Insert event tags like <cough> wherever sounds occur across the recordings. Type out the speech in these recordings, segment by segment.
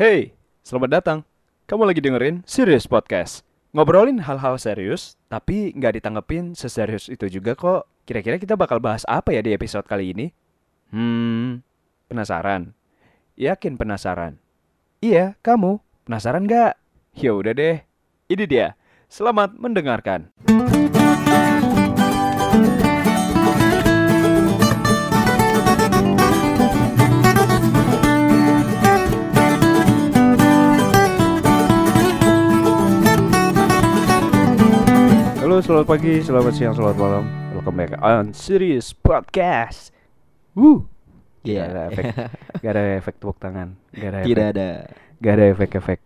Hey, selamat datang. Kamu lagi dengerin Serious Podcast. Ngobrolin hal-hal serius, tapi nggak ditanggepin seserius itu juga kok. Kira-kira kita bakal bahas apa ya di episode kali ini? Hmm, penasaran? Yakin penasaran? Iya, kamu. Penasaran nggak? Ya udah deh. Ini dia. Selamat mendengarkan. Halo, selamat pagi, selamat siang, selamat malam. Welcome back on Serious Podcast. Woo. Iya. Gak ada efek, gak ada efek tepuk tangan, gak ada Tidak efek, ada. gak ada efek-efek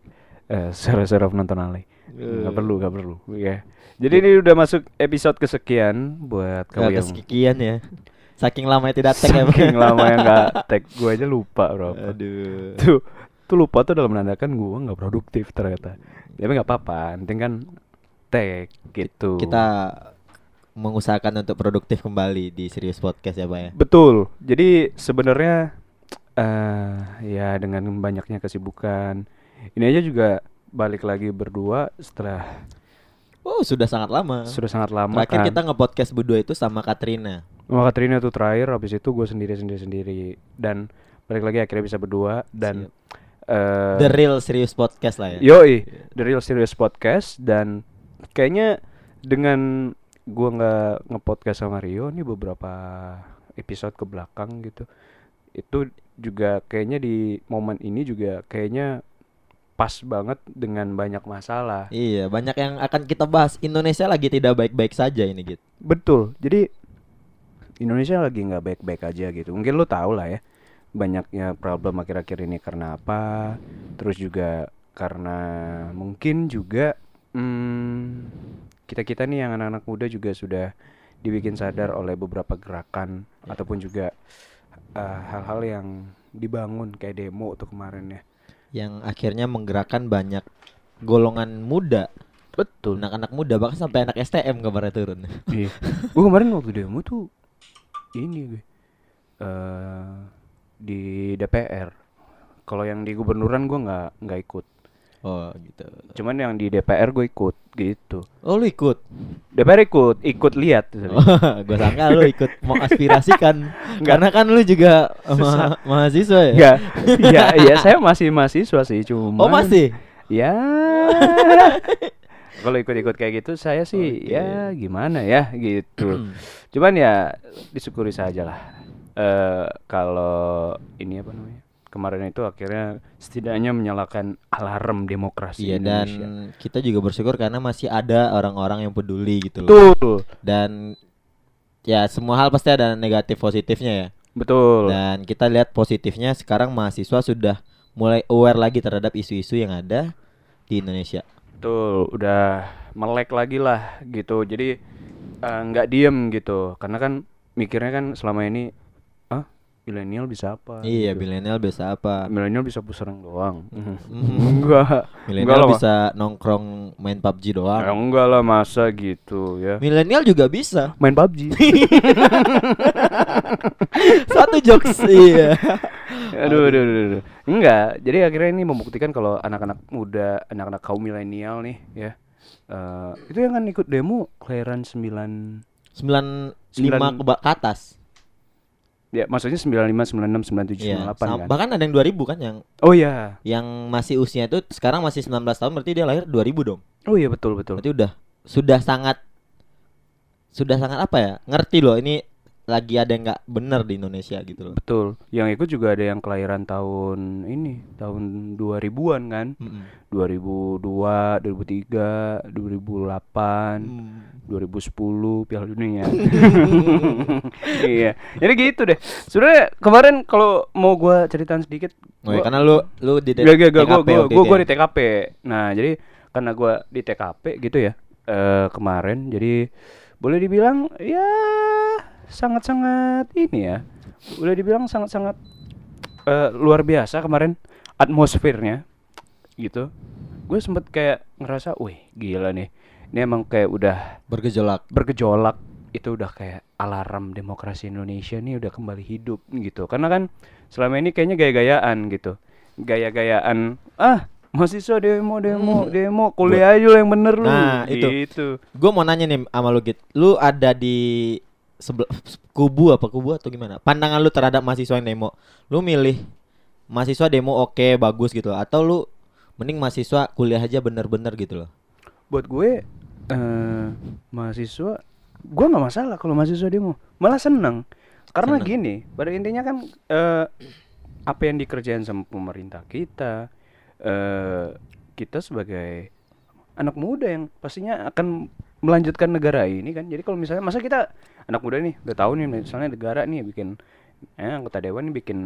eh suara-suara penonton ale. Gak Eh. perlu, gak perlu. Ya. Jadi ini udah masuk episode kesekian buat kamu Gak yang kesekian ya. Saking lama tidak tag ya. Saking <laughs> lama yang gak tag gue aja lupa bro. Aduh. Tuh, tuh lupa tuh dalam menandakan gue nggak produktif ternyata. Tapi nggak apa-apa, penting kan tag gitu. Kita mengusahakan untuk produktif kembali di Serius Podcast ya, Pak ya. Betul. Jadi sebenarnya eh ya dengan banyaknya kesibukan, ini aja juga balik lagi berdua setelah Oh, sudah sangat lama. sudah sangat lama Terakhir kan. kita nge-podcast berdua itu sama Katrina. Sama Katrina tuh terakhir, habis itu gue sendiri sendiri sendiri dan balik lagi akhirnya bisa berdua dan eh The real Serius Podcast lah ya. Yoi, The Real Serious Podcast dan kayaknya dengan gua nggak ngepodcast sama Rio nih beberapa episode ke belakang gitu. Itu juga kayaknya di momen ini juga kayaknya pas banget dengan banyak masalah. Iya, banyak yang akan kita bahas. Indonesia lagi tidak baik-baik saja ini gitu. Betul. Jadi Indonesia lagi nggak baik-baik aja gitu. Mungkin lo tau lah ya banyaknya problem akhir-akhir ini karena apa. Terus juga karena mungkin juga hmm, kita-kita nih yang anak-anak muda juga sudah dibikin sadar oleh beberapa gerakan ataupun juga eh, hal-hal yang dibangun kayak demo tuh kemarin ya. Yang akhirnya menggerakkan banyak golongan muda, Betul. anak-anak muda bahkan sampai anak STM kabarnya turun. Iya. gue kemarin waktu demo tuh ini gue eh di DPR. Kalau yang di gubernuran gue nggak nggak ikut. Oh, gitu. Cuman yang di DPR gue ikut gitu. Oh, lu ikut. DPR ikut, ikut lihat. <laughs> gue sangka lu ikut mau aspirasikan <laughs> karena kan lu juga ma- mahasiswa ya. Enggak. <laughs> ya, ya saya masih mahasiswa sih, cuman Oh masih. Ya. Kalau ikut-ikut kayak gitu saya sih Oke. ya gimana ya gitu. <clears throat> Cuman ya disyukuri saja lah. Eh kalau ini apa namanya? Kemarin itu akhirnya setidaknya menyalakan alarm demokrasi Iya dan Indonesia. kita juga bersyukur karena masih ada orang-orang yang peduli gitu loh. Betul. Dan ya semua hal pasti ada negatif positifnya ya. Betul. Dan kita lihat positifnya sekarang mahasiswa sudah mulai aware lagi terhadap isu-isu yang ada di Indonesia. Betul, udah melek lagi lah gitu. Jadi eh, nggak diem gitu. Karena kan mikirnya kan selama ini milenial bisa apa? Iya, gitu. milenial bisa apa? milenial bisa puserang doang. Mhm. <laughs> enggak. Milenial Ma. bisa nongkrong main PUBG Ya, doang. enggak lah masa gitu ya. Milenial juga bisa. Main PUBG. <laughs> Satu jokes iya. aduh, aduh, aduh, aduh. Enggak. Jadi akhirnya ini membuktikan kalau anak-anak muda, anak-anak kaum milenial nih ya. eh itu yang kan ikut demo kelahiran 9 sembilan lima Sembilan- ba- ke atas. Ya maksudnya 95, 96, 97, Iya. 98 sam- kan. Bahkan ada yang 2000 kan yang Oh iya. yang masih usia itu sekarang masih 19 tahun berarti dia lahir 2000 dong. Oh iya betul betul. Berarti udah sudah sangat sudah sangat apa ya? Ngerti loh ini lagi ada yang nggak bener di Indonesia gitu loh. Betul. Yang ikut juga ada yang kelahiran tahun ini, tahun 2000-an kan. Mm-mm. 2002, 2003, 2008, Hmm. 2010 Piala Dunia. <laughs> iya. Jadi gitu deh. Sebenarnya kemarin kalau mau gua ceritain sedikit Oh, ya, gua- karena lu lu di Gak, gak, gua, TKP gua, gua, itu gua ya? di TKP. Nah, jadi karena gua di TKP gitu ya. eh kemarin jadi boleh dibilang ya sangat-sangat ini ya. Boleh dibilang sangat-sangat eh, luar biasa kemarin atmosfernya gitu. Gue sempet kayak ngerasa, wih gila nih. Ini emang kayak udah bergejolak. bergejolak itu udah kayak alarm demokrasi Indonesia nih udah kembali hidup gitu karena kan selama ini kayaknya gaya-gayaan gitu gaya-gayaan ah mahasiswa demo demo Hmm. demo kuliah aja yang bener lu Nah, itu. gitu Gue mau nanya nih sama lu Git. Lu ada di sebelah kubu apa kubu atau gimana? Pandangan lu terhadap mahasiswa yang demo. Lu milih mahasiswa demo oke bagus gitu atau lu mending mahasiswa kuliah aja bener-bener gitu loh. buat gue eh mahasiswa gue nggak masalah kalau mahasiswa demo malah seneng karena Seneng. gini pada intinya kan eh apa yang dikerjain sama pemerintah kita eh kita sebagai anak muda yang pastinya akan melanjutkan negara ini kan jadi kalau misalnya masa kita anak muda nih udah tahu nih misalnya negara nih bikin eh anggota dewan nih bikin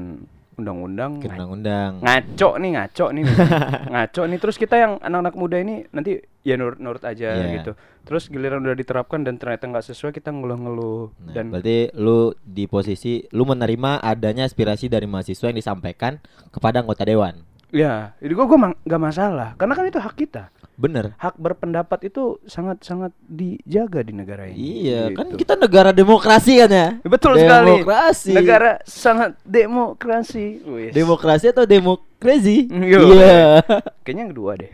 undang-undang Bikin undang-undang. ngaco nih ngaco nih <laughs> ngaco nih terus kita yang anak-anak muda ini nanti ya nurut nurut aja Iya. gitu terus giliran udah diterapkan dan ternyata nggak sesuai kita ngeluh-ngeluh Nah, dan berarti lu di posisi lu menerima adanya aspirasi dari mahasiswa yang disampaikan kepada anggota dewan. ya jadi gua gua nggak masalah karena kan itu hak kita Bener. hak berpendapat itu sangat sangat dijaga di negara ini Iya, kan Gitu. kita negara demokrasi kan ya? betul sekali Demokrasi. negara sangat demokrasi Wis. Demokrasi atau demokrasi? <laughs> Iya. Kayaknya yang kedua deh.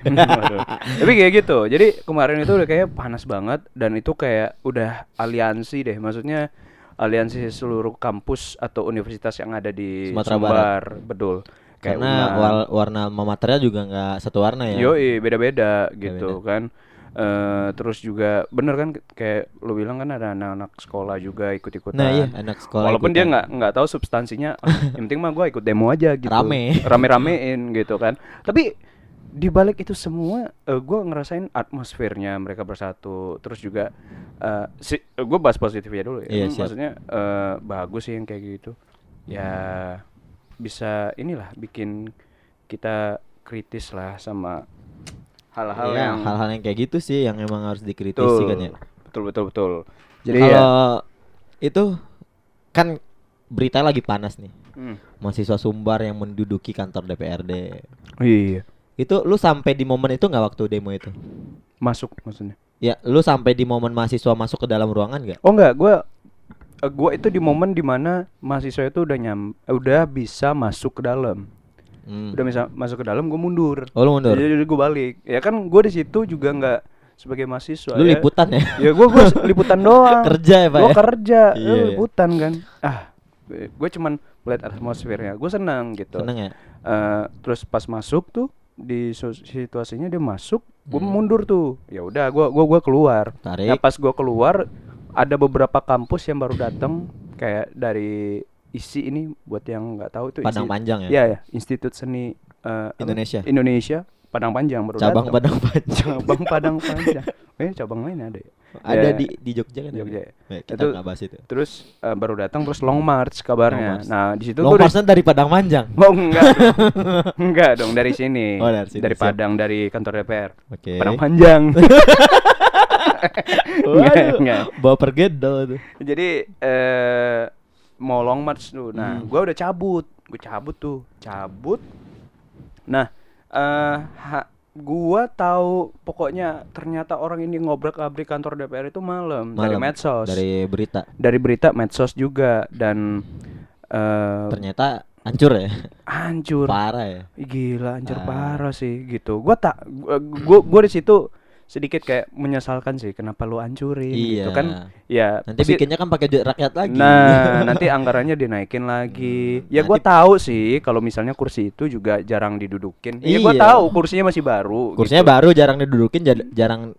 <laughs> Tapi kayak gitu. Jadi kemarin itu udah kayak panas banget dan itu kayak udah aliansi deh. Maksudnya aliansi seluruh kampus atau universitas yang ada di Sumatera Sumbar. Betul. Kayak Karena wal- warna maternya juga nggak satu warna ya. Yoi, beda-beda gitu Beda-beda. kan. Eh terus juga bener kan kayak lu bilang kan ada anak-anak sekolah juga ikut-ikutan. Nah iya, anak sekolah. Walaupun dia ikutan. nggak nggak tahu substansinya, ah, <laughs> yang penting mah gua ikut demo aja gitu. Rame. Rame-ramein gitu kan. Tapi di balik itu semua, eh, gua ngerasain atmosfernya mereka bersatu. Terus juga, eh si, gue bahas positifnya dulu ya. Siap. Maksudnya eh, bagus sih yang kayak gitu. Ya bisa inilah bikin kita kritis lah sama hal-hal Iya, yang hal-hal yang kayak gitu sih yang emang harus dikritisi betul, kan ya. betul betul betul. Jadi ya, Kalau itu kan berita lagi panas nih. hmm. Mahasiswa Sumbar yang menduduki kantor DPRD. iya Itu lu sampai di momen itu nggak waktu demo itu? masuk maksudnya. Ya, lu sampai di momen mahasiswa masuk ke dalam ruangan nggak? Oh enggak, gua eh, gua itu di momen di mana mahasiswa itu udah nyam, eh, udah bisa masuk ke dalam, Hmm. udah bisa masuk ke dalam, gue mundur. Oh, lu mundur. Jadi, gue balik. Ya kan gue di situ juga nggak sebagai mahasiswa. Lu ya. liputan ya? Ya gue gua <laughs> liputan doang. Kerja ya, Pak Gue ya? kerja, Iya, lu iya. liputan kan. Ah, gue cuman melihat atmosfernya. Gue senang gitu. Seneng ya? Eh, terus pas masuk tuh di situasinya dia masuk, gue Hmm. mundur tuh. Ya udah, gua gua gua keluar. Tarik. Nah pas gua keluar ada beberapa kampus yang baru datang kayak dari isi ini buat yang nggak tahu itu Padang isi- Panjang ya? Iya ya, Institut Seni apa? Indonesia. Indonesia Padang Panjang baru Cabang datang. Padang Panjang. cabang Padang Panjang. Eh cabang lain ada ya? Ada Ya, di di Jogja kan? ada? Jogja ya. Baik, kita Itu- nggak bahas itu. Terus eh, baru datang terus Long March kabarnya. Long March. Nah di situ Long March-nya dari Padang Panjang. <laughs> Oh enggak <laughs> Enggak dong dari sini Oh, dari sini, Dari siap. Padang dari kantor DPR Oke. Padang Panjang <laughs> Enggak, Waduh, enggak. bawa pergedel tuh. Jadi eh mau long march tuh. Nah, Hmm. gua udah cabut. Gue cabut tuh, cabut. Nah, eh ha- gua tahu pokoknya ternyata orang ini ngobrak-abrik kantor DPR itu malam, dari medsos. Dari berita. dari berita medsos juga dan eh Ternyata hancur ya. hancur. Parah ya. Gila, anjir Ah. parah sih gitu. Gua tak gua gua, gua di situ sedikit kayak menyesalkan sih kenapa lu hancurin Iya. gitu kan. Ya, Nanti pasti- bikinnya kan pakai duit rakyat lagi. Nah, <laughs> nanti anggarannya dinaikin lagi. Ya gua nanti- tahu sih kalau misalnya kursi itu juga jarang didudukin. Ya gua Iya. tahu kursinya masih baru. Kursinya gitu. baru jarang didudukin jar- jarang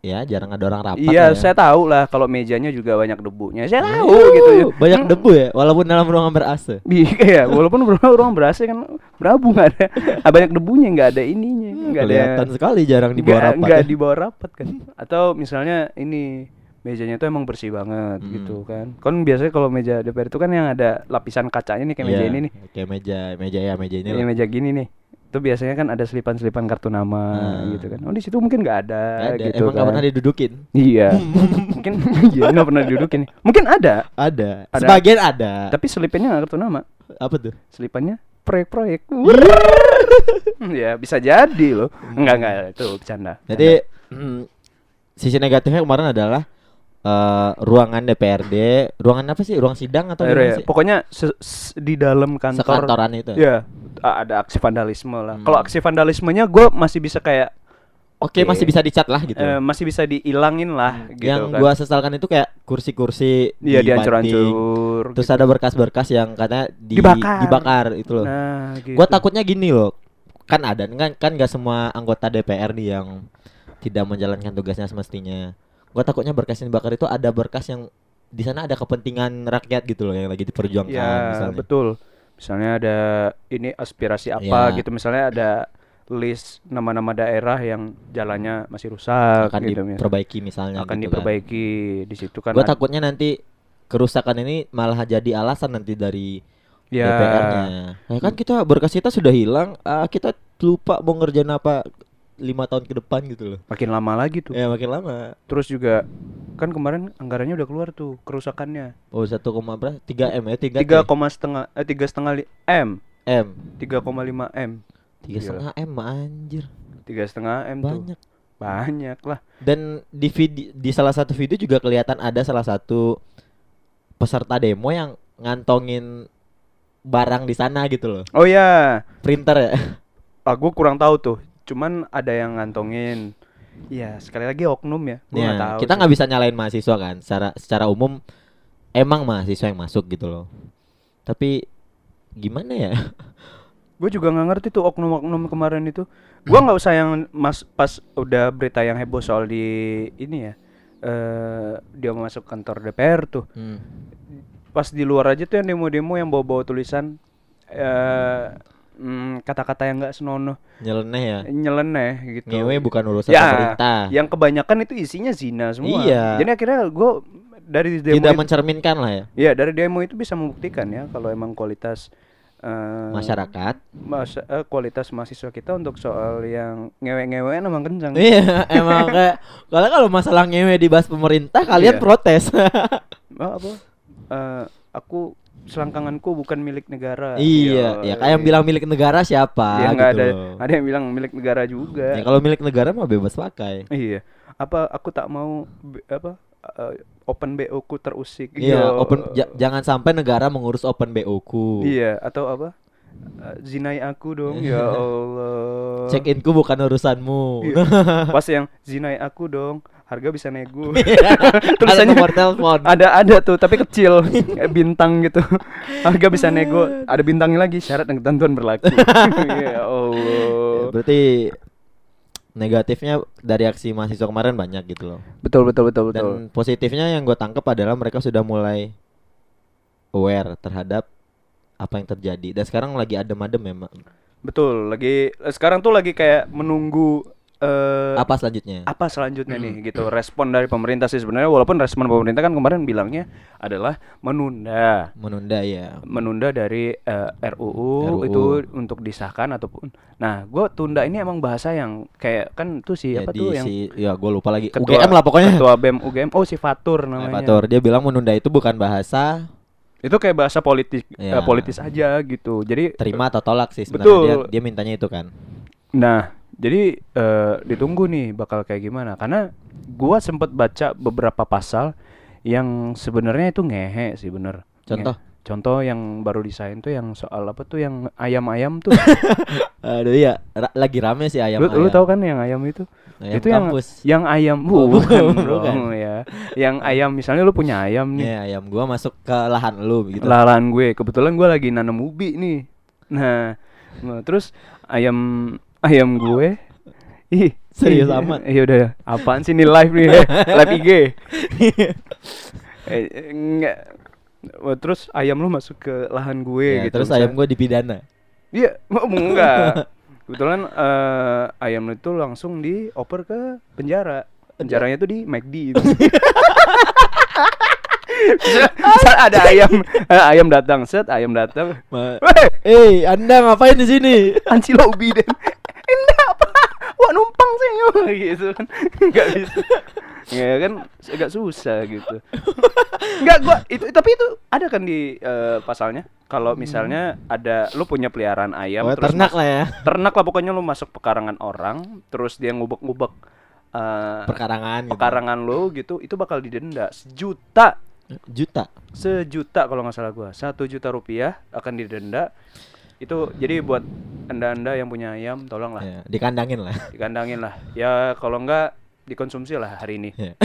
ya jarang ada orang rapat Iya, ya. saya tahu lah kalau mejanya juga banyak debunya. Saya tahu Yuh, gitu ya. Banyak Hmm. debu ya walaupun dalam ruangan ber AC. Iya, walaupun bro- ruang berasa kan berabu nggak ada, <laughs> ah, banyak debunya nggak ada ininya, nggak ada Kelihatan sekali jarang di bawah nggak- rapat. nggak ya. di bawah rapat kan. Atau misalnya ini mejanya itu emang bersih banget Hmm. gitu kan. Kan biasanya kalau meja DPR itu kan yang ada lapisan kacanya nih kayak meja Iya, ini nih. Kayak meja meja ya meja ini Ini meja gini nih. Itu biasanya kan ada selipan-selipan kartu nama Hmm. gitu kan. Oh di situ mungkin nggak ada, ada, gitu emang kan. pernah didudukin. Iya. <laughs> mungkin iya nggak pernah didudukin. Mungkin ada, Ada. Ada. Sebagian ada. tapi selipannya nggak kartu nama. Apa tuh? Selipannya proyek-proyek. ya bisa jadi loh. Enggak enggak itu bercanda. Jadi mm, sisi negatifnya kemarin adalah eh, ruangan DPRD, ruangan apa sih? Ruang sidang atau ya, sih? pokoknya se- se- di dalam kantor Sekantoran itu. ya ada aksi vandalisme lah. Hmm. Kalau aksi vandalismenya gue masih bisa kayak Oke, Oke. masih bisa dicat lah gitu. eh, masih bisa dihilangin lah gitu yang kan. gua sesalkan itu kayak kursi-kursi Iya dihancur-hancur. Terus gitu. ada berkas-berkas yang katanya di- Dibakar. dibakar itu loh. Nah, gitu. Gua takutnya gini loh. Kan ada kan kan nggak semua anggota DPR nih yang tidak menjalankan tugasnya semestinya. Gua takutnya berkas yang dibakar itu ada berkas yang di sana ada kepentingan rakyat gitu loh yang lagi diperjuangkan Ya, misalnya. betul. Misalnya ada ini aspirasi apa Ya. gitu. Misalnya ada list nama-nama daerah yang jalannya masih rusak akan gitu. mis- diperbaiki misalnya akan gitu kan. diperbaiki di situ kan. Gua ad- takutnya nanti kerusakan ini malah jadi alasan nanti dari ya DPR-nya. Ya kan kita berkas kita sudah hilang, ah, kita lupa mau ngerjain apa lima tahun ke depan gitu loh. makin lama lagi tuh. Ya makin lama. Terus juga kan kemarin anggarannya udah keluar tuh kerusakannya. Oh satu koma berapa? Tiga m ya tiga Tiga koma setengah eh tiga setengah m, m. 3,5 m, Tiga setengah m anjir tiga setengah m tuh banyak. banyak lah. Dan di video di salah satu video juga kelihatan ada salah satu peserta demo yang ngantongin barang di sana gitu loh. Oh ya, Printer ya. ah, gue kurang tahu tuh. Cuman ada yang ngantongin. Ya sekali lagi oknum ya. Gue Ya, nggak tahu. kita nggak bisa nyalain mahasiswa kan. Secara secara umum emang mahasiswa yang masuk gitu loh. Tapi gimana ya? <laughs> Gue juga nggak ngerti tuh oknum-oknum kemarin itu. Gua nggak usah yang mas pas udah berita yang heboh soal di ini ya. eh dia mau masuk kantor DPR tuh. Hmm. Pas di luar aja tuh yang demo-demo yang bawa-bawa tulisan eh mm, kata-kata yang nggak senonoh, Nyeleneh ya. nyeleneh gitu. Ngewe bukan urusan ya, pemerintah. Yang kebanyakan itu isinya zina semua. Iya. Jadi akhirnya gue dari demo Tidak itu- mencerminkan lah ya Iya dari demo itu bisa membuktikan ya kalau emang kualitas eh, masyarakat. masa eh, kualitas mahasiswa kita untuk soal yang ngewe-ngewe emang kencang. Iya, <laughs> emang kayak kalau kalau masalah ngewe dibahas pemerintah kalian Iya. protes. Oh, apa? Eh, aku selangkanganku bukan milik negara. iya, ya kayak yang bilang milik negara siapa ya gitu ada loh. ada yang bilang milik negara juga. Ya kalau milik negara mah bebas pakai. Iya. Apa aku tak mau be- apa eh, open BO ku terusik. Iya, Yo. open ja- jangan sampai negara mengurus open BO ku. Iya, atau apa? Eh, zinai aku dong. ya <laughs> Allah. Checkinku bukan urusanmu. Iya. <laughs> Pas yang zinai aku dong, harga bisa nego. <laughs> Ada Tulisannya nomor telepon. ada ada tuh, tapi kecil, kayak bintang gitu. Harga bisa nego. Ada bintangnya lagi, syarat dan ketentuan berlaku. ya <laughs> Ya, Allah. berarti negatifnya dari aksi mahasiswa kemarin banyak gitu loh. Betul betul betul betul. Dan positifnya yang gue tangkap adalah mereka sudah mulai aware terhadap apa yang terjadi. Dan sekarang lagi adem-adem ya, Mak. Betul, lagi sekarang tuh lagi kayak menunggu eh Apa selanjutnya? apa selanjutnya nih gitu respon dari pemerintah sih sebenarnya walaupun respon pemerintah kan kemarin bilangnya adalah menunda Menunda ya. menunda dari eh, RUU, RUU. itu untuk disahkan ataupun nah gue tunda ini emang bahasa yang kayak kan tuh si Ya, apa di tuh yang si ya gue lupa lagi. ketua- UGM lah pokoknya. ketua BEM UGM oh si Fatur namanya Fatur dia bilang menunda itu bukan bahasa itu kayak bahasa politik eh, Ya. politis aja gitu jadi terima atau tolak sih sebenarnya Betul. dia, dia mintanya itu kan. Nah, jadi eh, ditunggu nih bakal kayak gimana karena gua sempet baca beberapa pasal yang sebenarnya itu ngehe sih bener. Contoh? Nge- Contoh yang baru desain tuh yang soal apa tuh yang ayam-ayam tuh. <laughs> Aduh iya, ra- lagi rame sih ayam. lu, lu tahu kan yang ayam itu? Ayam itu yang kampus. yang ayam Oh, Bu, bukan, bukan. <laughs> ya. Yang ayam misalnya lu punya ayam nih. Iya, ayam gua masuk ke lahan lu gitu. lahan gue kebetulan gue lagi nanam ubi nih nah, nah, terus ayam ayam gue. Ih Serius ih, amat. iya udah. Apaan sih ini live nih? <laughs> Live IG eh, eh, enggak. Wah, terus ayam lu masuk ke lahan gue Ya, gitu terus misalnya. ayam gua dipidana. iya oh, enggak. <laughs> Kebetulan eh, ayam lu itu langsung dioper ke penjara. Penjaranya tuh di McD itu. <laughs> Ada ayam. Eh, ayam datang. Set ayam datang. Ma- Eh, Anda ngapain di sini? anci lo ubi den. apa wah numpang sih? Yo <laughs> gitu kan. Nggak bisa. Ya kan agak susah gitu. Nggak gua itu tapi itu ada kan di eh, pasalnya? Kalau misalnya ada lu punya peliharaan ayam Oh, terus ternak lah ya. ternak lah pokoknya lu masuk pekarangan orang terus dia ngubek-ngubek eh, Perkarangan gitu. pekarangan lo gitu itu bakal didenda sejuta. Juta. sejuta kalau nggak salah gua. Satu juta rupiah akan didenda itu jadi buat anda anda yang punya ayam tolonglah Ya, dikandangin lah. dikandangin lah ya kalau nggak dikonsumsi lah hari ini Ya. <laughs>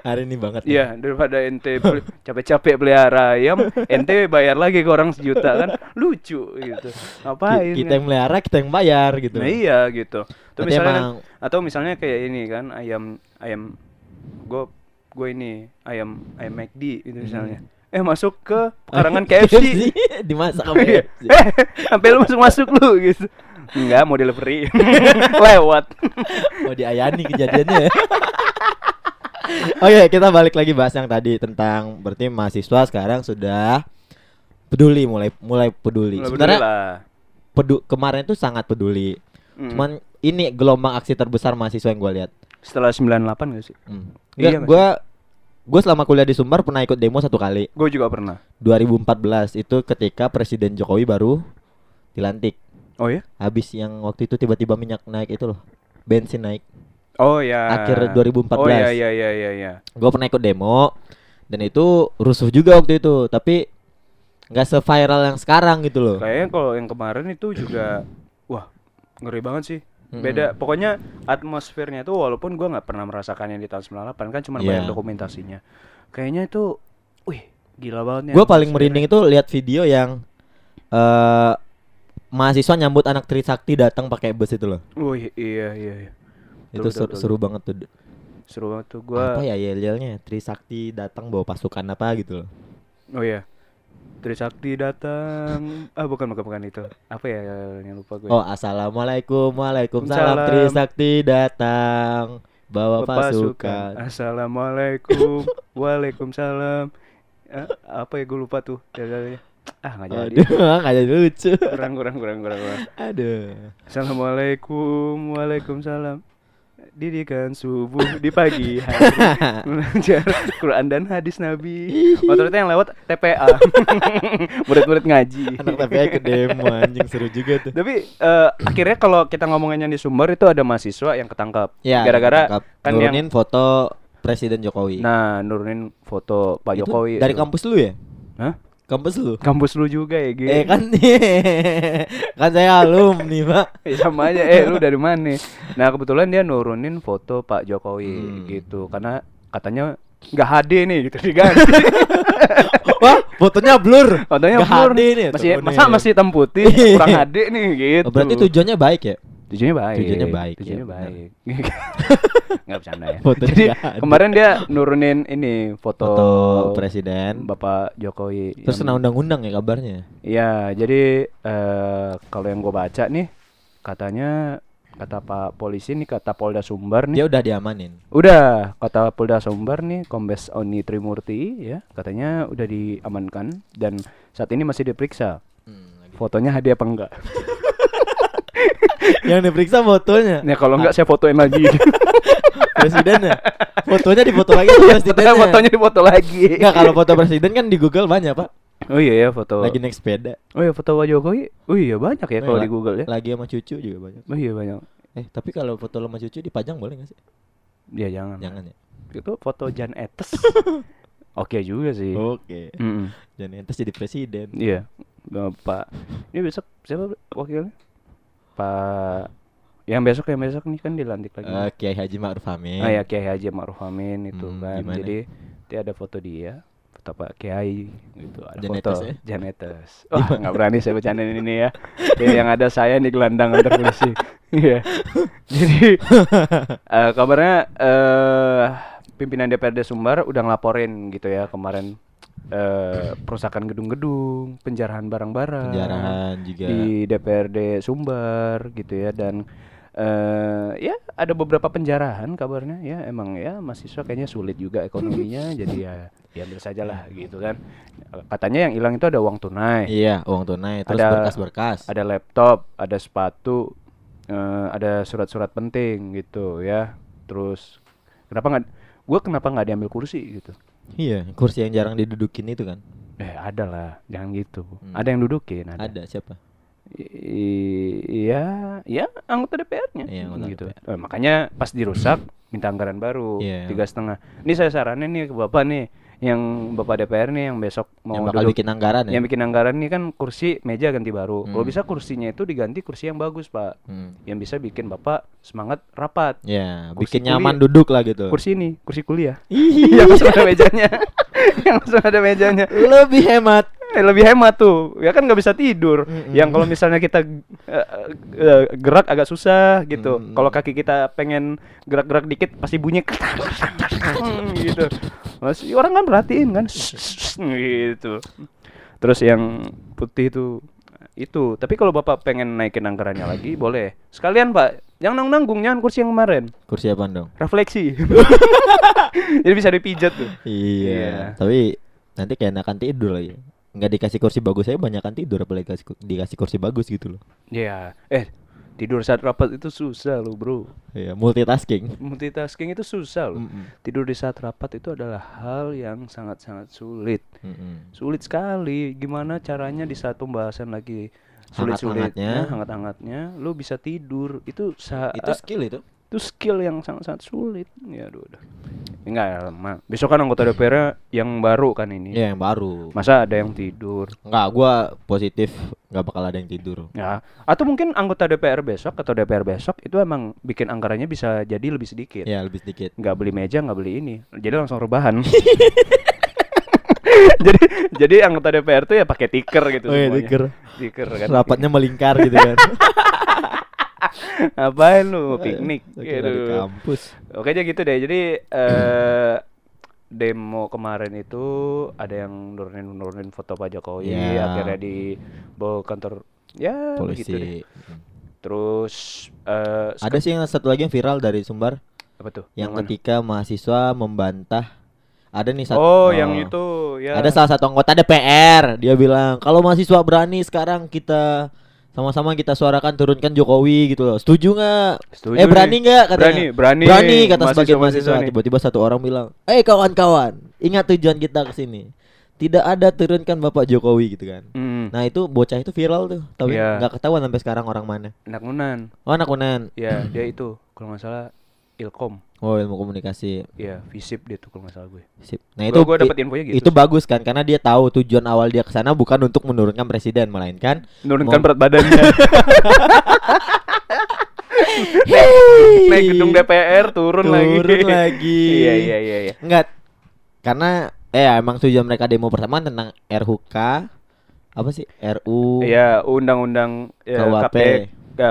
Hari ini banget. ya. Iya daripada ente capek-capek pelihara ayam ente bayar lagi ke orang sejuta kan lucu gitu ngapain Kita kan? yang melihara, kita yang bayar gitu. Nah iya gitu. Berarti misalnya kan- emang- atau misalnya kayak ini kan ayam ayam gue gue ini ayam ayam McD itu misalnya. Eh masuk ke <laughs> pekarangan KFC. <laughs> Dimasak sama Iya. KFC. Eh, <laughs> sampai lu masuk masuk lu gitu. Enggak mau delivery. Lewat. Oh diayani kejadiannya ya. Oke kita balik lagi bahas yang tadi tentang berarti mahasiswa sekarang sudah peduli mulai mulai peduli. Mulai Sebenarnya pedu kemarin tuh sangat peduli. Mm. Cuman ini gelombang aksi terbesar mahasiswa yang gue lihat. Setelah 98 gak sih? Hmm. Iya, gue gue selama kuliah di Sumbar pernah ikut demo satu kali. Gue juga pernah. 2014 itu ketika Presiden Jokowi baru dilantik. Oh ya? Habis yang waktu itu tiba-tiba minyak naik itu loh. Bensin naik. Oh ya. Akhir 2014. Oh iya iya iya iya iya. Gue pernah ikut demo dan itu rusuh juga waktu itu, tapi nggak se-viral yang sekarang gitu loh. Kayaknya kalau yang kemarin itu juga <clears throat> wah, ngeri banget sih. Mm-mm. Beda, pokoknya atmosfernya itu walaupun gua nggak pernah merasakan yang di tahun 98 kan cuma Iya. banyak dokumentasinya. Kayaknya itu wih, gila banget Gue paling merinding itu lihat video yang eh mahasiswa nyambut anak Trisakti datang pakai bus itu loh. Wih, iya iya iya. itu Betul, seru, betul, seru banget tuh. Seru banget tuh gua. Apa ya yel-yelnya? Trisakti datang bawa pasukan apa gitu loh. Oh iya. Trisakti datang. Ah bukan bukan bukan itu. Apa ya yang lupa gue. Oh, assalamualaikum, waalaikumsalam. Waalaikumsalam. Trisakti datang bawa Pasukan. pasukan. Assalamualaikum. <laughs> Waalaikumsalam. Eh, apa ya gue lupa tuh. Jalannya. Ah nggak jadi. <laughs> Nggak jadi lucu. kurang kurang kurang kurang kurang. Aduh. Assalamualaikum Waalaikumsalam Didikan subuh di pagi hari <laughs> Quran dan hadis Nabi Oh ternyata yang lewat TPA <laughs> Murid-murid ngaji Anak TPA ke demo anjing seru juga tuh. Tapi eh, akhirnya kalau kita ngomonginnya di Sumber itu ada mahasiswa yang ketangkap Ya, Gara-gara kan nurunin yang foto Presiden Jokowi. Nah nurunin foto Pak Itu Jokowi dari itu. kampus lu ya? Hah? Kampus lu? Kampus lu juga ya Gi? Eh kan <laughs> kan saya alumni, Pak. Ya, <laughs> sama aja eh lu dari mana nah kebetulan dia nurunin foto Pak Jokowi Hmm. gitu karena katanya nggak HD nih gitu diganti <laughs> Wah, fotonya blur. fotonya Nggak blur HD nih, masih masa nih. masih hitam putih kurang HD nih gitu Oh, berarti tujuannya baik ya? Tujuannya baik Tujuannya baik, tujuannya ya, baik <laughs> nggak bercanda ya <laughs> Fotonya jadi kemarin dia nurunin ini foto, Foto presiden. Bapak Jokowi Terus kena undang-undang ya kabarnya. Iya, jadi eh kalau yang gue baca nih katanya kata Pak polisi nih kata Polda Sumbar nih Dia udah diamanin. Udah, kata Polda Sumbar nih, Kombes Oni Trimurti ya, katanya udah diamankan dan saat ini masih diperiksa. Fotonya hadiah apa enggak? <laughs> Yang diperiksa fotonya. Ya kalau enggak saya fotoin lagi. <laughs> Presidennya. Fotonya difoto lagi presidennya. fotonya difoto lagi. Enggak, kalau foto presiden kan di Google banyak, Pak. Oh iya ya foto. Lagi naik sepeda. Oh iya foto Pak Jokowi. Oh iya banyak ya kalau La- di Google ya. Lagi sama cucu juga banyak. Oh iya banyak. Eh, tapi kalau foto lo sama cucu dipajang boleh gak sih? Ya jangan. Jangan ya. Itu foto Jan Etes. <laughs> Oke juga sih. Oke. Mm-mm. Dan entes jadi presiden. Iya. Bapak. Ini besok siapa wakilnya? Pak yang besok yang besok nih kan dilantik lagi. Eh, Kiai Haji Ma'ruf Amin. Ah ya Kiai Haji Ma'ruf Amin itu Hmm, kan. gimana? Jadi dia ada foto dia, foto Pak Kiai gitu. Ada Janetes foto ya? Janetes. <laughs> Wah, nggak berani saya bercandain ini ya. Jadi yang ada saya di gelandangan polisi. <laughs> Iya. Jadi <laughs> eh, kabarnya eh pimpinan DPRD Sumbar udah ngelaporin gitu ya kemarin eh perusakan gedung-gedung, penjarahan barang-barang. Penjarahan juga. di DPRD Sumbar gitu ya. Dan eh ya ada beberapa penjarahan kabarnya. Ya emang ya mahasiswa kayaknya sulit juga ekonominya. <laughs> Jadi ya diambil saja lah gitu kan. Katanya yang hilang itu ada uang tunai. Iya, uang tunai terus Ada- berkas-berkas. ada laptop ada sepatu eh, ada surat-surat penting gitu ya. Terus kenapa nggak gue kenapa nggak diambil kursi gitu Iya, kursi yang jarang didudukin itu kan. eh ada lah jangan gitu Hmm. ada yang dudukin ada, Ada siapa? Iya, ya anggota DPR-nya. Iya, anggota gitu. DPR. Eh, makanya pas dirusak minta anggaran baru Iya. tiga setengah. Ini saya saranin nih ke bapak nih, yang bapak DPR nih yang besok mau yang bakal duduk- bikin anggaran ya. yang bikin anggaran nih kan kursi meja ganti baru. Kalau Hmm. bisa kursinya itu diganti kursi yang bagus pak, Hmm. yang bisa bikin bapak semangat rapat. Ya, Kursi bikin nyaman kuliah. duduk lah gitu. Kursi ini, kursi kuliah. <laughs> yang langsung ada mejanya, <laughs> yang langsung ada mejanya. Lebih hemat. Eh, lebih hemat tuh ya kan nggak bisa tidur Mm-mm. yang kalau misalnya kita eh, eh, gerak agak susah gitu Mm-mm. kalau kaki kita pengen gerak-gerak dikit pasti bunyi <laughs> gitu masih orang kan perhatiin kan gitu terus yang putih itu itu tapi kalau bapak pengen naikin anggarannya lagi <clears throat> boleh sekalian pak yang nang nanggung jangan kursi yang kemarin Kursi apa dong? refleksi <laughs> jadi bisa dipijat tuh Iya. Iya. Tapi nanti kayak enakan tidur lagi. Nggak dikasih kursi bagus saya banyakan tidur apalagi dikasih, dikasih kursi bagus gitu loh. Iya eh tidur saat rapat itu susah loh bro Iya, multitasking. multitasking itu susah loh. Mm-mm. Tidur di saat rapat itu adalah hal yang sangat-sangat sulit. Mm-mm. Sulit sekali. Gimana caranya di saat pembahasan lagi sulit-sulitnya, Hangat-hangatnya. hangat-hangatnya, lu bisa tidur. Itu Itu skill itu. Itu skill yang sangat-sangat sulit. Ya aduh. aduh. Enggak, lama. Besok kan anggota DPR yang baru kan ini. Iya, yang baru. Masa ada yang tidur? Enggak, gua positif nggak bakal ada yang tidur. Ya, atau mungkin anggota DPR besok atau DPR besok itu emang bikin anggarannya bisa jadi lebih sedikit. Ya, lebih sedikit. nggak beli meja nggak beli ini jadi langsung rebahan <laughs> jadi jadi anggota DPR tuh ya pakai tiker gitu Oh iya, semuanya. tiker. tiker kan Rapatnya melingkar gitu kan. <laughs> ngapain lu piknik Kira di gitu kampus. oke aja gitu deh jadi eh demo kemarin itu ada yang nurunin nurunin foto Pak Jokowi Ya. akhirnya dibawa ke kantor ya deh. Polisi. Hmm. terus eh Ada sih yang satu lagi yang viral dari Sumbar apa tuh yang mana? ketika mahasiswa membantah ada nih satu oh, yang itu ya Ada salah satu anggota DPR, dia bilang kalau mahasiswa berani sekarang kita sama-sama kita suarakan turunkan Jokowi gitu loh. Setuju nggak? Eh berani nggak katanya? Berani, berani, Berani kata mahasiswa- sebagian mahasiswa. Tiba-tiba satu orang bilang, "Eh kawan-kawan, ingat tujuan kita ke sini. Tidak ada turunkan Bapak Jokowi gitu kan." Hmm, Nah, itu bocah itu viral tuh, tapi Iya. nggak ketahuan sampai sekarang orang mana. anak Unan Oh, anak Unan. Ya, dia <clears throat> itu kalau nggak salah Ilkom. Oh, ilmu komunikasi. Ya, Visip dia tuh kalau nggak salah gue. Sip. Nah, itu gua i- dapet infonya gitu Itu sih. bagus kan karena dia tahu tujuan awal dia ke sana bukan untuk menurunkan presiden melainkan Menurunkan Mau- berat badannya. <laughs> Naik gedung DPR turun, lagi. Turun lagi. Iya, iya, iya, iya. Enggak. Karena eh emang tujuan mereka demo pertama tentang RUK apa sih? RU. Iya, undang-undang ya, KUHP. KP- ya,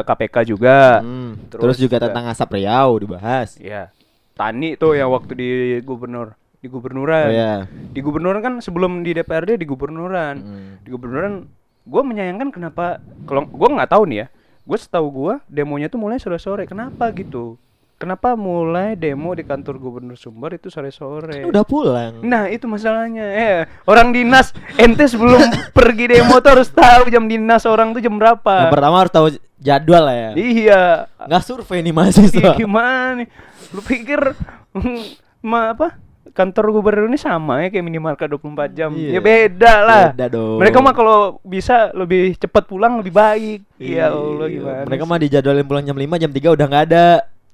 KPK juga. Hmm, Terus Terus, juga tentang asap Riau dibahas. Iya. Tani tuh yang waktu di gubernur, di gubernuran. Oh ya. Di gubernuran kan sebelum di DPRD di gubernuran. Hmm. Di gubernuran gue menyayangkan kenapa kalau gue nggak tahu nih ya. Gue setahu gue demonya tuh mulai sore-sore. Kenapa gitu? Kenapa mulai demo di kantor gubernur Sumbar itu sore-sore? Kan udah pulang. Nah itu masalahnya eh orang dinas ente sebelum <laughs> pergi demo tuh harus tahu jam dinas orang tuh jam Yang berapa pertama harus tahu jadwal lah ya. Iya Nggak survei nih mahasiswa. Ih, gimana nih? Lu pikir mm, ma apa? Kantor gubernur ini sama ya kayak minimarket 24 jam. Iya. Ya beda lah. Beda dong. Mereka mah kalau bisa lebih cepat pulang lebih baik. Ya Allah Iya. gimana? Mereka sih? mah dijadwalin pulang jam 5, jam 3 udah nggak ada.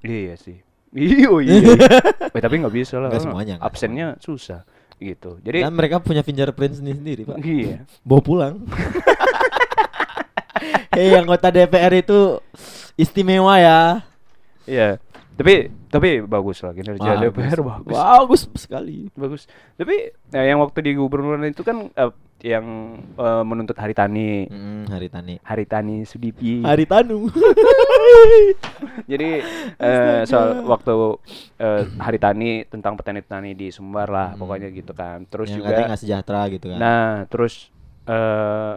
Iya sih. Iya, iya. <laughs> Eh, tapi nggak bisa lah. Orang semuanya, Absennya susah gitu. Jadi Dan mereka punya fingerprint sendiri-sendiri, Pak. iya. Bawa pulang. <laughs> Hei, anggota DPR itu istimewa ya. Iya. Tapi tapi bagus lah kinerja DPR bagus. Bagus sekali. Bagus. Tapi nah, yang waktu di gubernuran itu kan eh, yang eh, menuntut Hari Tani. Mm, hari tani. Hari Tani Sudipi. Hari Tanu. <laughs> Jadi eh, soal waktu eh, Hari Tani tentang petani-petani di Sumbar lah Hmm. pokoknya gitu kan. Terus yang juga nggak sejahtera gitu kan. Nah, terus eh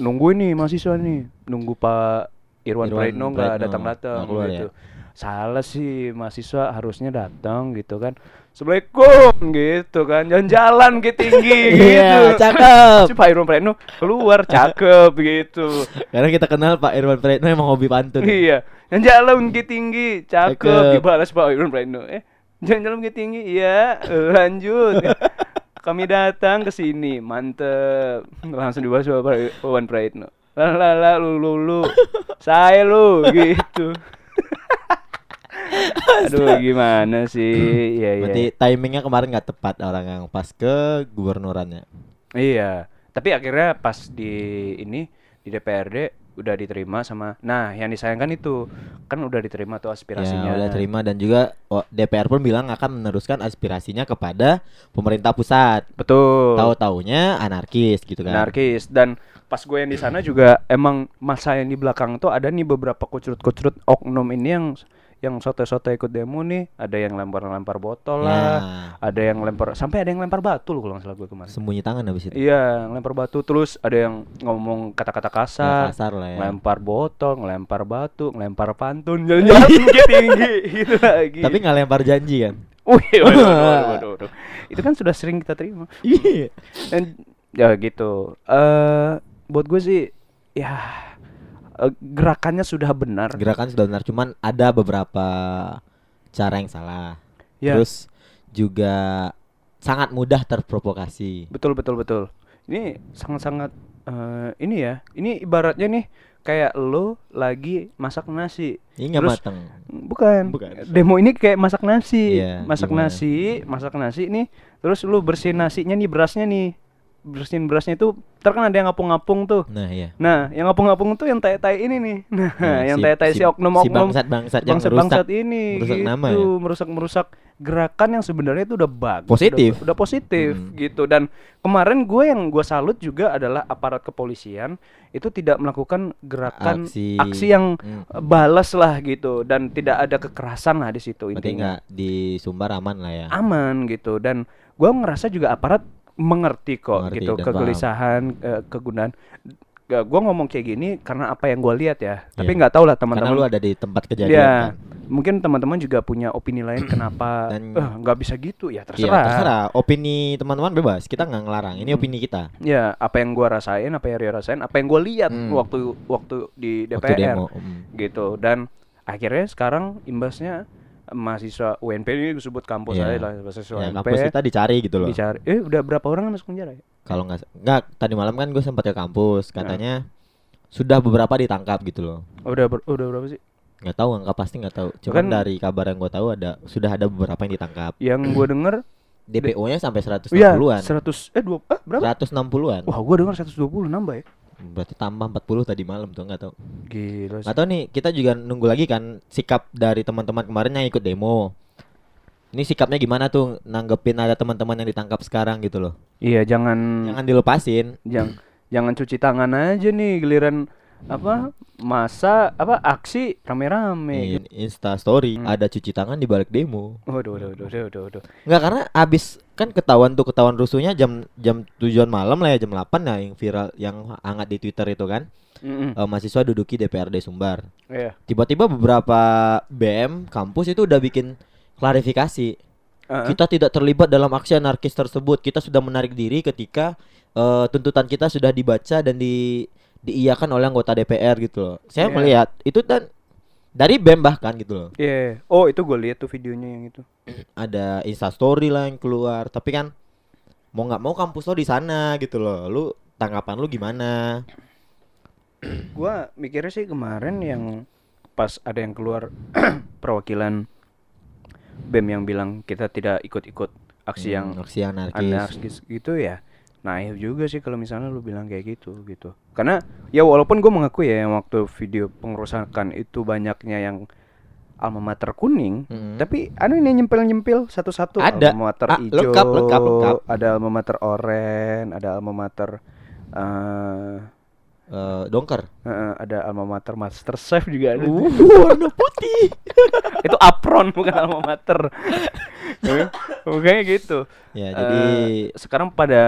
nunggu ini mahasiswa nih, nunggu Pak Irwan, Irwan Praetno nggak datang-datang gitu. Salah sih mahasiswa harusnya datang gitu kan. Assalamualaikum gitu kan. Jalan-jalan ke tinggi <laughs> Iya, gitu. cakep. Si Pak Irwan Praetno keluar cakep gitu. Karena kita kenal Pak Irwan Praetno emang hobi pantun. Iya, yang jalan ke tinggi, cakep. Cakep. Dibalas Pak Irwan Praetno. Eh, jalan-jalan ke tinggi, iya. eh, Lanjut. Kami datang ke sini, mantep. Langsung dibalas Pak Irwan Praetno. lah lah lah lu lu lu saya lu gitu <laughs> <laughs> aduh gimana sih <clears throat> ya ya Berarti timingnya kemarin nggak tepat orang yang pas ke gubernurannya. iya tapi akhirnya pas di ini di DPRD udah diterima sama nah yang disayangkan itu kan udah diterima tuh aspirasinya Ya, udah terima dan juga oh, DPR pun bilang akan meneruskan aspirasinya kepada pemerintah pusat. betul Tahu-taunya anarkis gitu kan. anarkis dan pas gue yang di sana juga emang masa yang di belakang tuh ada nih beberapa kucrut-kucrut oknum ini yang yang soto-soto ikut demo nih ada yang lempar-lempar botol lah Nah, ada yang lempar sampai ada yang lempar batu loh kalau nggak salah gue kemarin sembunyi tangan habis itu. iya lempar batu terus ada yang ngomong kata-kata kasar kasar lah ya. ngelempar botol ngelempar batu ngelempar pantun jalan-jalan <laughs> tinggi tinggi gitu lagi Tapi nggak lempar janji kan? Wih, waduh, waduh, <laughs> waduh, waduh. itu kan sudah sering kita terima Iya. dan ya gitu eh buat gue sih ya eh, gerakannya sudah benar Gerakan sudah benar, cuman ada beberapa cara yang salah. Ya. Terus juga sangat mudah terprovokasi. betul betul betul ini sangat-sangat eh, ini ya ini ibaratnya nih kayak lo lagi masak nasi Ini nggak Terus- mateng. bukan. Bukan. demo ini kayak masak nasi Iya, masak gimana? nasi masak nasi nih terus lu bersihin nasinya nih berasnya nih bersihin berasnya itu terkan ada yang ngapung-ngapung tuh Nah, iya. nah yang ngapung-ngapung tuh yang tai-tai ini nih <laughs> nah Nah, yang si- tai-tai si, si- oknum-oknum si bangsat-bangsat yang bangsat-bangsat merusak ini merusak gitu nama ya? merusak-merusak gerakan yang sebenarnya itu udah bagus Positif. udah, udah positif Hmm. gitu dan kemarin gue yang gue salut juga adalah aparat kepolisian itu tidak melakukan gerakan Aksi- aksi, yang Hmm. balas lah gitu dan tidak ada kekerasan lah di situ intinya di Sumbar aman lah ya. aman gitu dan gue ngerasa juga aparat mengerti kok Mengerti gitu kegelisahan eh, kegunaan gue ngomong kayak gini karena apa yang gue lihat ya tapi Iya. nggak tahu lah Karena lu teman-teman ada di tempat kejadian ya kan. mungkin teman-teman juga punya opini lain kenapa <clears throat> eh, nggak bisa gitu ya Iya, terserah terserah. Opini teman-teman bebas. Kita nggak ngelarang. Ini opini kita. ya apa yang gua rasain apa yang Rio rasain apa yang gua lihat Hmm. waktu waktu di Waktu DPR demo. Hmm. gitu dan akhirnya sekarang imbasnya mahasiswa UNP ini disebut kampus Iya. aja lah mahasiswa Ya, UNP kampus kita dicari gitu loh. dicari eh udah berapa orang yang masuk penjara ya? Kalau nggak nggak tadi malam kan gue sempat ke kampus, katanya sudah beberapa ditangkap gitu loh. Oh, udah ber- udah berapa sih Nggak tahu nggak pasti nggak tahu. Cuman Kan- dari kabar yang gue tahu ada sudah ada beberapa yang ditangkap. yang gua denger DPO-nya sampai 160-an. ya 100 eh dua eh berapa 160-an. wah gua denger 120 nambah ya Berarti tambah 40 tadi malam tuh nggak tahu. gila sih. Nggak tahu nih, kita juga nunggu lagi kan sikap dari teman-teman kemarin yang ikut demo. Ini sikapnya gimana tuh nanggepin ada teman-teman yang ditangkap sekarang gitu loh. iya jangan Jangan dilepasin. jangan jangan cuci tangan aja nih giliran apa masa apa aksi rame-rame Nih, Insta story Hmm. ada cuci tangan di balik demo. Waduh, waduh, waduh, waduh, waduh, waduh. Enggak karena abis kan ketahuan tuh ketahuan rusuhnya jam jam tujuan malam lah ya jam 8 ya yang viral yang hangat di Twitter itu kan. Mm-mm. Eh, mahasiswa duduki DPRD Sumbar. Iya. Tiba-tiba beberapa BM kampus itu udah bikin klarifikasi. Heeh. Kita tidak terlibat dalam aksi anarkis tersebut. Kita sudah menarik diri ketika eh, tuntutan kita sudah dibaca dan di diiyakan oleh anggota DPR gitu loh. Saya Iya. melihat itu dan dari BEM bahkan gitu loh. Iya. Oh, itu gue lihat tuh videonya yang itu. <clears throat> Ada Insta story lah yang keluar, tapi kan mau nggak mau kampus lo di sana gitu loh. Lu tanggapan lu gimana? <clears throat> Gua mikirnya sih kemarin yang pas ada yang keluar <clears throat> perwakilan BEM yang bilang kita tidak ikut-ikut aksi yang Hmm, aksi anarkis. anarkis gitu ya. Naif juga sih kalau misalnya lu bilang kayak gitu gitu. Karena ya walaupun gue mengakui ya yang waktu video pengerusakan itu banyaknya yang alma mater kuning, Mm-mm. tapi anu ini nyempil-nyempil satu-satu Ada. alma mater Ah, hijau, lengkap, lengkap, lengkap. ada alma mater oren, ada alma mater eh Eh, dongker. eh, ada alma mater master chef juga ada. Uh, <laughs> warna putih. <laughs> itu apron bukan alma mater. <laughs> Makanya gitu. Ya, jadi Eh, sekarang pada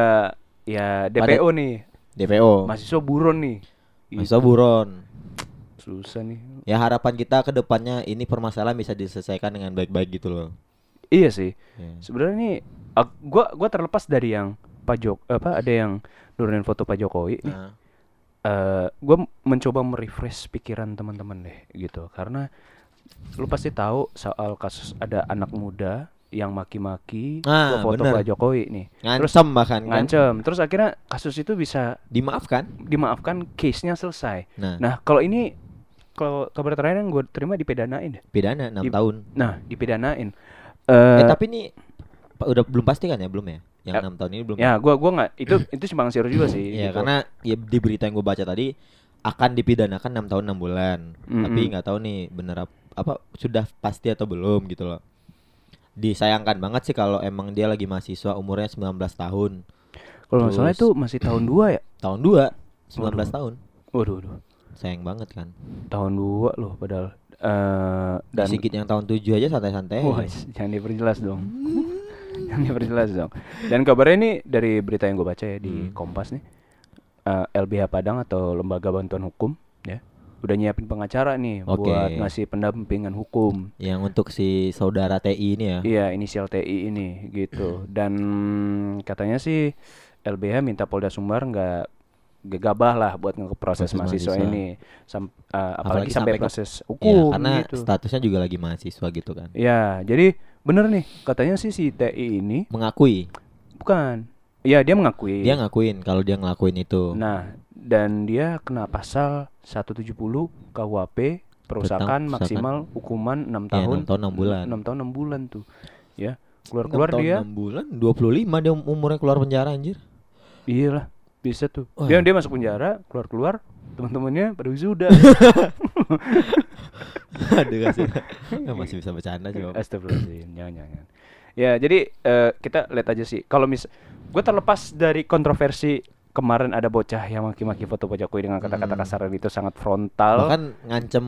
ya DPO nih, DPO. mahasiswa buron nih. Mahasiswa buron. Susah nih. Ya harapan kita ke depannya ini permasalahan bisa diselesaikan dengan baik-baik gitu loh. Iya sih. Ya. Sebenarnya nih ak- gua gua terlepas dari yang Pak Jok apa ada yang nurunin foto Pak Jokowi nih. Nah, Eh gua m- mencoba merefresh pikiran teman-teman deh gitu. Karena lu pasti tahu soal kasus ada anak muda yang maki-maki Ah, foto bener. Pak Jokowi nih. Terus Ngancem bahkan kan. ngancem. Terus akhirnya kasus itu bisa Dimaafkan. dimaafkan, case-nya selesai. Nah, Nah, kalau ini kalau kabar terakhir yang gue terima dipidanain deh. pidana 6 Di- tahun. Nah, dipidanain. Eh, Eh, tapi ini udah belum pasti kan ya, belum ya? Yang Ya, enam tahun ini belum. ya gua gua nggak itu <clears throat> itu simpang siur juga sih. Iya, gitu. karena ya di berita yang gue baca tadi akan dipidanakan 6 tahun 6 bulan. Tapi Mm-mm. nggak tahu nih bener ap- apa sudah pasti atau belum gitu loh. Disayangkan banget sih kalau emang dia lagi mahasiswa umurnya 19 tahun. kalau nggak salah itu masih tahun 2 ya. Tahun 2, 19 Waduh. tahun. Waduh, waduh. Sayang banget kan. Tahun 2 loh padahal. Eh dan Sigit yang tahun 7 aja santai-santai. Wah, jangan diperjelas dong. <laughs> jangan diperjelas dong. Dan kabarnya ini dari berita yang gue baca ya di Hmm. Kompas nih. eh, LBH Padang atau Lembaga Bantuan Hukum. Udah nyiapin pengacara nih Oke. buat ngasih pendampingan hukum. Yang untuk si saudara TI ini ya. Iya, inisial TI ini gitu. <clears throat> Dan katanya sih LBH minta Polda Sumbar nggak gegabah lah buat ngeproses Proses mahasiswa, mahasiswa. ini Sam- eh, apalagi, Apalagi sampai, sampai proses Iya, hukum karena gitu. statusnya juga lagi mahasiswa gitu kan. Ya, jadi bener nih katanya sih si TI ini Mengakui, bukan. Iya, dia mengakui. dia ngakuin kalau dia ngelakuin itu. Nah, dan dia kena pasal 170 KUHP perusakan perusakan. maksimal hukuman 6 Iya, tahun. enam tahun, enam bulan. 6 tahun 6 bulan tuh. Ya. Keluar-keluar dia. enam bulan 25 dia umurnya keluar penjara anjir. Iyalah, bisa tuh. Wah. Dia dia masuk penjara, keluar-keluar, teman-temannya pada wisuda. <laughs> Aduh kasih. masih bisa bercanda coba. Astagfirullahaladzim, jangan jangan. Ya, jadi eh, kita lihat aja sih. Kalau mis gue terlepas dari kontroversi kemarin ada bocah yang maki-maki foto Pak Jokowi dengan kata-kata Hmm. kasar itu sangat frontal. Bahkan ngancem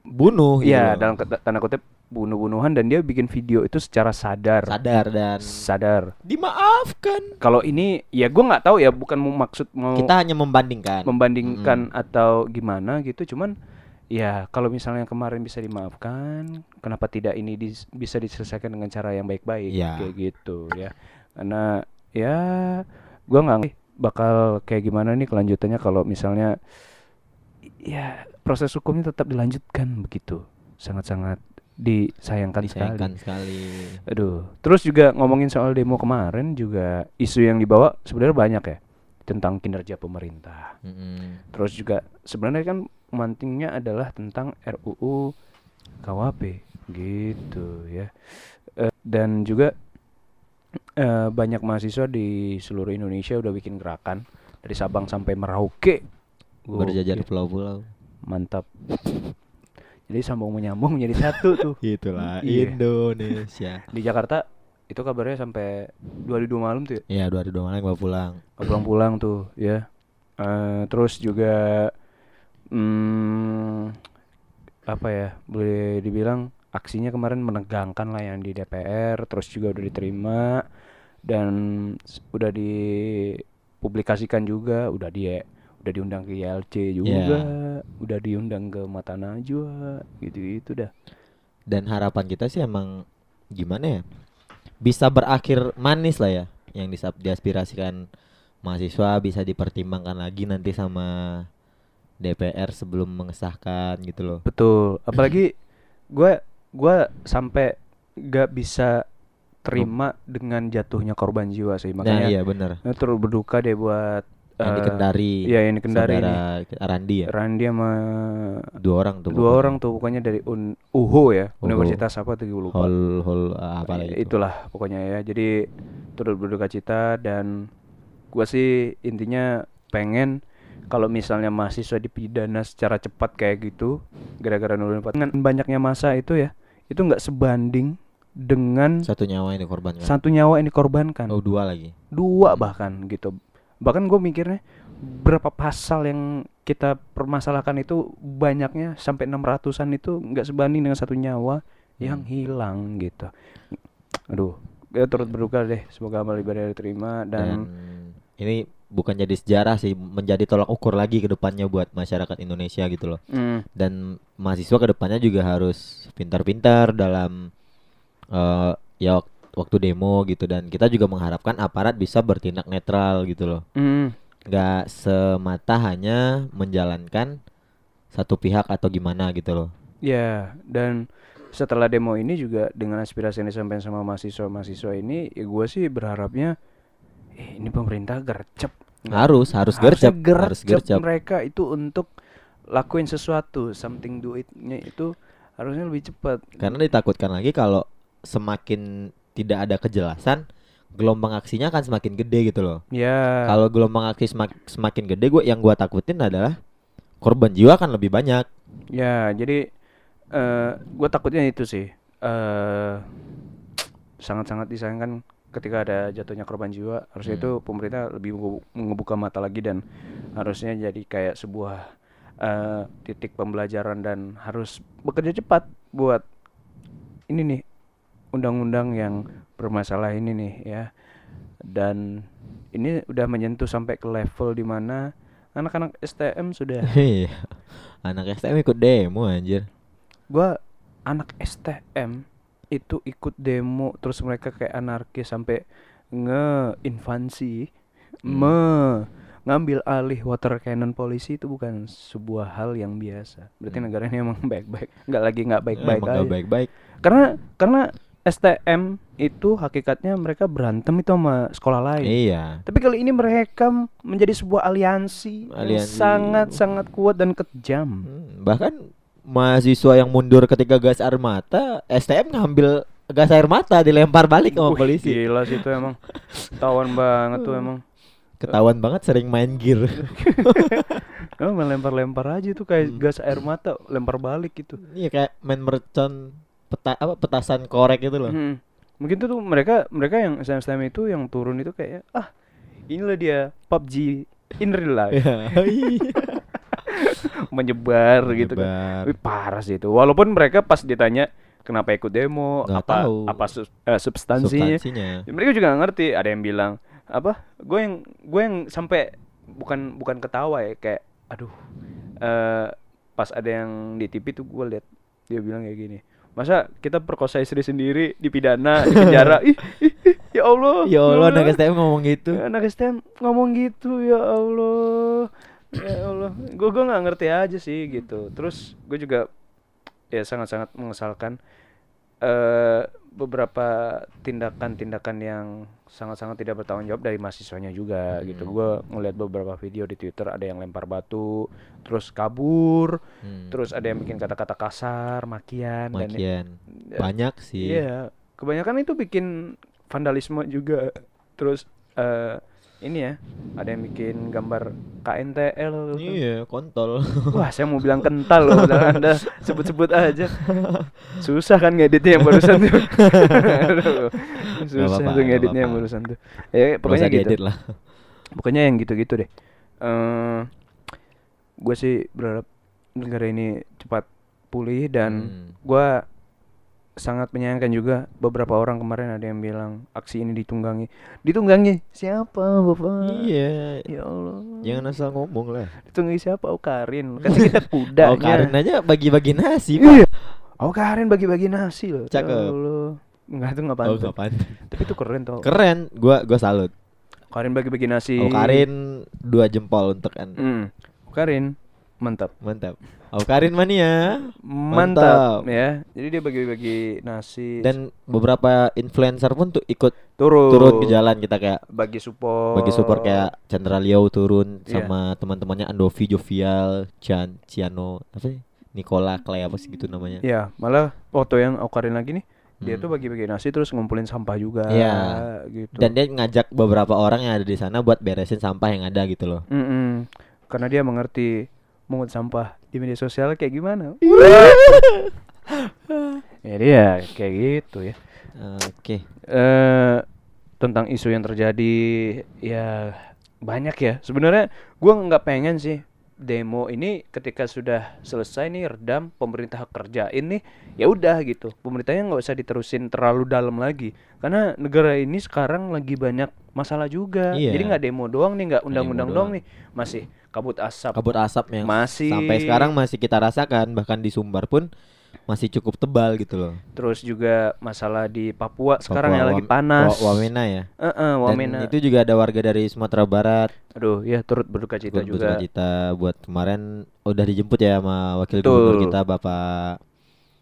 bunuh gitu Iya, loh. dalam tanda kutip bunuh-bunuhan dan dia bikin video itu secara sadar. sadar dan Sadar. dimaafkan. Kalau ini ya gua nggak tahu ya, bukan mau maksud mau Kita hanya membandingkan. membandingkan atau gimana gitu, cuman ya kalau misalnya kemarin bisa dimaafkan, kenapa tidak ini dis- bisa diselesaikan dengan cara yang baik-baik Iya. kayak gitu ya. Karena ya gua nggak bakal kayak gimana nih kelanjutannya kalau misalnya ya proses hukumnya tetap dilanjutkan begitu. Sangat-sangat disayangkan, disayangkan sekali. sekali. Aduh, terus juga ngomongin soal demo kemarin juga isu yang dibawa sebenarnya banyak ya tentang kinerja pemerintah. Mm-mm. Terus juga sebenarnya kan mantingnya adalah tentang RUU KWP gitu ya. Eh, dan juga eh, banyak mahasiswa di seluruh Indonesia udah bikin gerakan dari Sabang sampai Merauke. Berjajar di Gokil, pulau-pulau. mantap. Jadi sambung menyambung menjadi satu tuh. <laughs> Itulah Iya. Indonesia. Di Jakarta itu kabarnya sampai dua hari dua malam tuh ya. Ya dua hari dua malam gua pulang. Nggak pulang-pulang tuh ya. Eh, terus juga hmm, apa ya boleh dibilang aksinya kemarin menegangkan lah yang di DPR terus juga udah diterima dan udah dipublikasikan juga udah dia udah diundang ke ILC juga udah diundang ke Mata Najwa gitu-gitu dah Dan harapan kita sih emang gimana ya? Bisa berakhir manis lah ya yang disap diaspirasikan mahasiswa bisa dipertimbangkan lagi nanti sama DPR sebelum mengesahkan gitu loh. Betul. Apalagi <laughs> gue gua sampai gak bisa terima dengan jatuhnya korban jiwa sih. Nah, Makanya iya benar. eh, turut berduka deh buat Yang di eh, Kendari. Iya, yang di Kendari ini. Randi ya. Randi sama Dua orang tuh. dua pokoknya. orang tuh pokoknya dari Un UHO ya, UHO. Universitas apa tuh gue lupa. Hall hall uh, apa Ya, itu. Itulah pokoknya ya. Jadi turut berduka cita dan gua sih intinya pengen kalau misalnya mahasiswa dipidana secara cepat kayak gitu gara-gara nurun dengan banyaknya masa itu ya itu nggak sebanding dengan Satu nyawa yang dikorbankan. satu nyawa yang dikorbankan Oh, dua lagi. dua bahkan gitu bahkan gue mikirnya berapa pasal yang kita permasalahkan itu banyaknya sampai 600-an itu nggak sebanding dengan satu nyawa yang Hmm. hilang gitu aduh kita turut berduka deh semoga amal ibadah diterima Dan, dan, ini bukan jadi sejarah sih, menjadi tolak ukur lagi ke depannya buat masyarakat Indonesia gitu loh. Mm, Dan mahasiswa ke depannya juga harus pintar-pintar dalam eh ya wak- waktu demo gitu dan kita juga mengharapkan aparat bisa bertindak netral gitu loh. mm, nggak semata hanya menjalankan satu pihak atau gimana gitu loh. ya dan setelah demo ini juga dengan aspirasi yang disampaikan sama mahasiswa-mahasiswa ini, ya gue sih berharapnya eh, ini pemerintah gercep. Harus harus gercep, harus gercep. mereka itu untuk lakuin sesuatu, something do it-nya itu harusnya lebih cepat. Karena ditakutkan lagi kalau semakin tidak ada kejelasan, gelombang aksinya akan semakin gede gitu loh. Ya. Kalau gelombang aksi semak- semakin gede, gue yang gua takutin adalah korban jiwa akan lebih banyak. Ya, jadi eh gue takutnya itu sih. eh sangat-sangat disayangkan ketika ada jatuhnya korban jiwa. Harusnya Hmm. itu pemerintah lebih mengebuka mata lagi dan harusnya jadi kayak sebuah eh titik pembelajaran dan harus bekerja cepat buat ini nih undang-undang yang bermasalah ini nih ya. Dan ini udah menyentuh sampai ke level di mana anak-anak STM sudah <laughs> Iya. Anak STM ikut demo anjir. gua anak STM itu ikut demo terus mereka kayak anarkis sampai ngeinvasi Hmm. me ngambil alih water cannon polisi itu bukan sebuah hal yang biasa berarti Hmm. negara ini emang <laughs> baik-baik nggak lagi nggak baik-baik aja baik-baik. karena karena STM itu hakikatnya mereka berantem itu sama sekolah lain Iya. tapi kali ini mereka menjadi sebuah aliansi, yang Aliansi. sangat sangat kuat dan kejam Hmm, bahkan mahasiswa yang mundur ketika gas air mata, STM ngambil gas air mata dilempar balik sama Wih, polisi. Gila sih itu emang Tawan banget tuh emang Ketahuan banget sering main gear. <laughs> Emang lempar-lempar aja tuh kayak Hmm. gas air mata Lempar balik gitu Iya kayak main mercon peta apa petasan korek itu loh. Hmm. Mungkin tuh, tuh mereka mereka yang STM itu yang turun itu kayak Ah inilah dia PUBG in real life <laughs> Iya. Menyebar, gitu kan Menyebar. Wih, Parah sih itu Walaupun mereka pas ditanya Kenapa ikut demo Nggak Apa tahu. apa sus- eh, substansinya Substansinya. Ya, mereka juga nggak ngerti ada yang bilang apa gue yang gue yang sampai bukan bukan ketawa ya kayak aduh eh pas ada yang di TV tuh gue lihat dia bilang kayak gini masa kita perkosa istri sendiri dipidana di penjara <laughs> ih, ih, ih, ya Allah Ya Allah, Allah. anak STM ngomong gitu. Ya, anak STM ngomong gitu ya Allah ya Allah gue gue nggak ngerti aja sih gitu terus gue juga ya sangat-sangat mengesalkan eh beberapa tindakan-tindakan yang sangat-sangat tidak bertanggung jawab dari mahasiswanya juga gitu Hmm. gue ngeliat beberapa video di Twitter ada yang lempar batu terus kabur Hmm. terus ada yang bikin kata-kata kasar makian dan Makian. Ya, Banyak sih. Iya, kebanyakan itu bikin vandalisme juga. Terus eh ini ya, ada yang bikin gambar KNTL. Iya, kontol. Wah, saya mau bilang kental loh, padahal Anda sebut-sebut aja. Susah kan ngeditnya yang barusan tuh. <laughs> Susah tuh ngeditnya yang barusan tuh. Ya, pokoknya Pokoknya gitu. lah. Pokoknya yang gitu-gitu deh. Eh gue sih berharap negara ini cepat pulih dan Hmm. gua sangat menyayangkan juga beberapa orang kemarin ada yang bilang aksi ini ditunggangi ditunggangi siapa bapak Iya. ya Allah Jangan asal ngomong lah. ditunggangi siapa oh Karin <laughs> kan kita kuda Oh, Karin aja bagi-bagi nasi, iya Pak. oh Karin bagi-bagi nasi loh ya Cakep. Allah Enggak itu nggak Oh, pantas kapan? tapi itu keren tau Keren, gua gua salut. Karin bagi-bagi nasi Oh, Karin dua jempol untuk kan. Hmm. Karin mantap Mantap. Oh, Karin mania. mantap, Mantap. ya jadi dia bagi-bagi nasi Dan beberapa influencer pun tuh ikut turun turun ke jalan kita kayak bagi support bagi support kayak Chandra Liao turun Iya. sama teman-temannya Andovi Jovial, Chan, Ciano, apa sih? Nicola Clay apa sih gitu namanya. Iya, malah foto yang aku Karin lagi nih, dia Hmm. tuh bagi-bagi nasi terus ngumpulin sampah juga Iya. gitu. Dan dia ngajak beberapa orang yang ada di sana buat beresin sampah yang ada gitu loh. Mm-mm. karena dia mengerti mengut sampah di media sosial kayak gimana. <laughs> ya dia kayak gitu ya. Oke. Eh tentang isu yang terjadi ya banyak ya. Sebenarnya gua nggak pengen sih demo ini ketika sudah selesai nih redam pemerintah kerjain nih ya udah gitu pemerintahnya nggak usah diterusin terlalu dalam lagi karena negara ini sekarang lagi banyak masalah juga Iya. jadi nggak demo doang nih nggak undang-undang doang doang. nih masih kabut asap Kabut asap yang Masih- sampai sekarang masih kita rasakan bahkan di Sumbar pun masih cukup tebal gitu loh. terus juga masalah di Papua sekarang Papua yang lagi panas Wa- Wamena ya. Eh, Dan Wamena itu juga ada warga dari Sumatera Barat aduh ya turut berduka cita Turut juga berduka cita buat kemarin udah dijemput ya sama wakil Betul. gubernur kita Bapak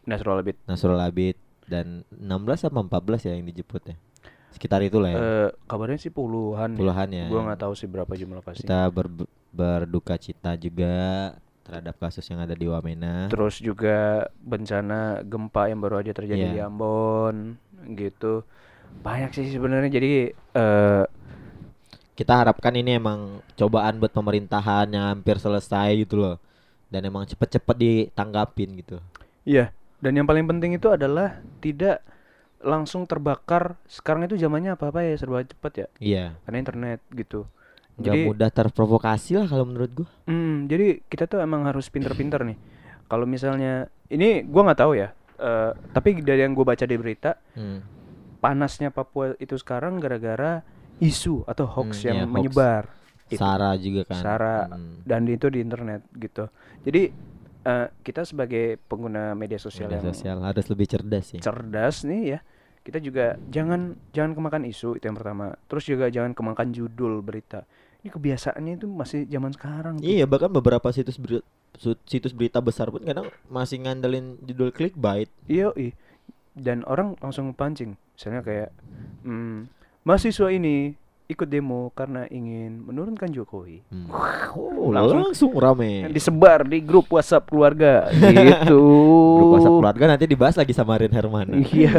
Nasrul Abid. Nasrul Abid dan 16 sama 14 ya yang dijemput ya. Sekitar itulah ya. Eh, kabarnya sih puluhan. Puluhan ya. Gua nggak tahu sih berapa jumlah pasti. Kita ber- berduka cita juga terhadap kasus yang ada di Wamena. Terus juga bencana gempa yang baru aja terjadi Iya. di Ambon gitu. Banyak sih sebenarnya jadi eh Kita harapkan ini emang cobaan buat pemerintahan yang hampir selesai gitu loh. Dan emang cepet-cepet ditanggapin gitu. iya, dan yang paling penting itu adalah tidak langsung terbakar. Sekarang itu zamannya apa-apa ya serba cepat ya. Iya. Karena internet gitu. Nggak Jadi mudah terprovokasi lah kalau menurut gua. Hmm, jadi kita tuh emang harus pinter-pinter nih. Kalau misalnya ini gua nggak tahu ya, eh, tapi dari yang gue baca di berita, Hmm. panasnya Papua itu sekarang gara-gara isu atau hoax Hmm, yang hoax. menyebar. Itu. Sara juga kan. Sara Hmm. dan itu di internet gitu. Jadi eh, kita sebagai pengguna media sosial Media yang sosial harus lebih cerdas sih. cerdas nih ya, kita juga jangan jangan kemakan isu itu yang pertama. Terus juga jangan kemakan judul berita. Ini kebiasaannya itu masih zaman sekarang. tuh. Iya bahkan beberapa situs berita, situs berita besar pun kadang masih ngandelin judul clickbait. Iya. Dan orang langsung pancing. Misalnya kayak hmm, mahasiswa ini ikut demo karena ingin menurunkan Jokowi. Hmm. <laughs> Oh, Langsung- langsung, rame. Disebar di grup WhatsApp keluarga <laughs> gitu. Grup WhatsApp keluarga nanti dibahas lagi sama Rin Hermana. <laughs> Iya.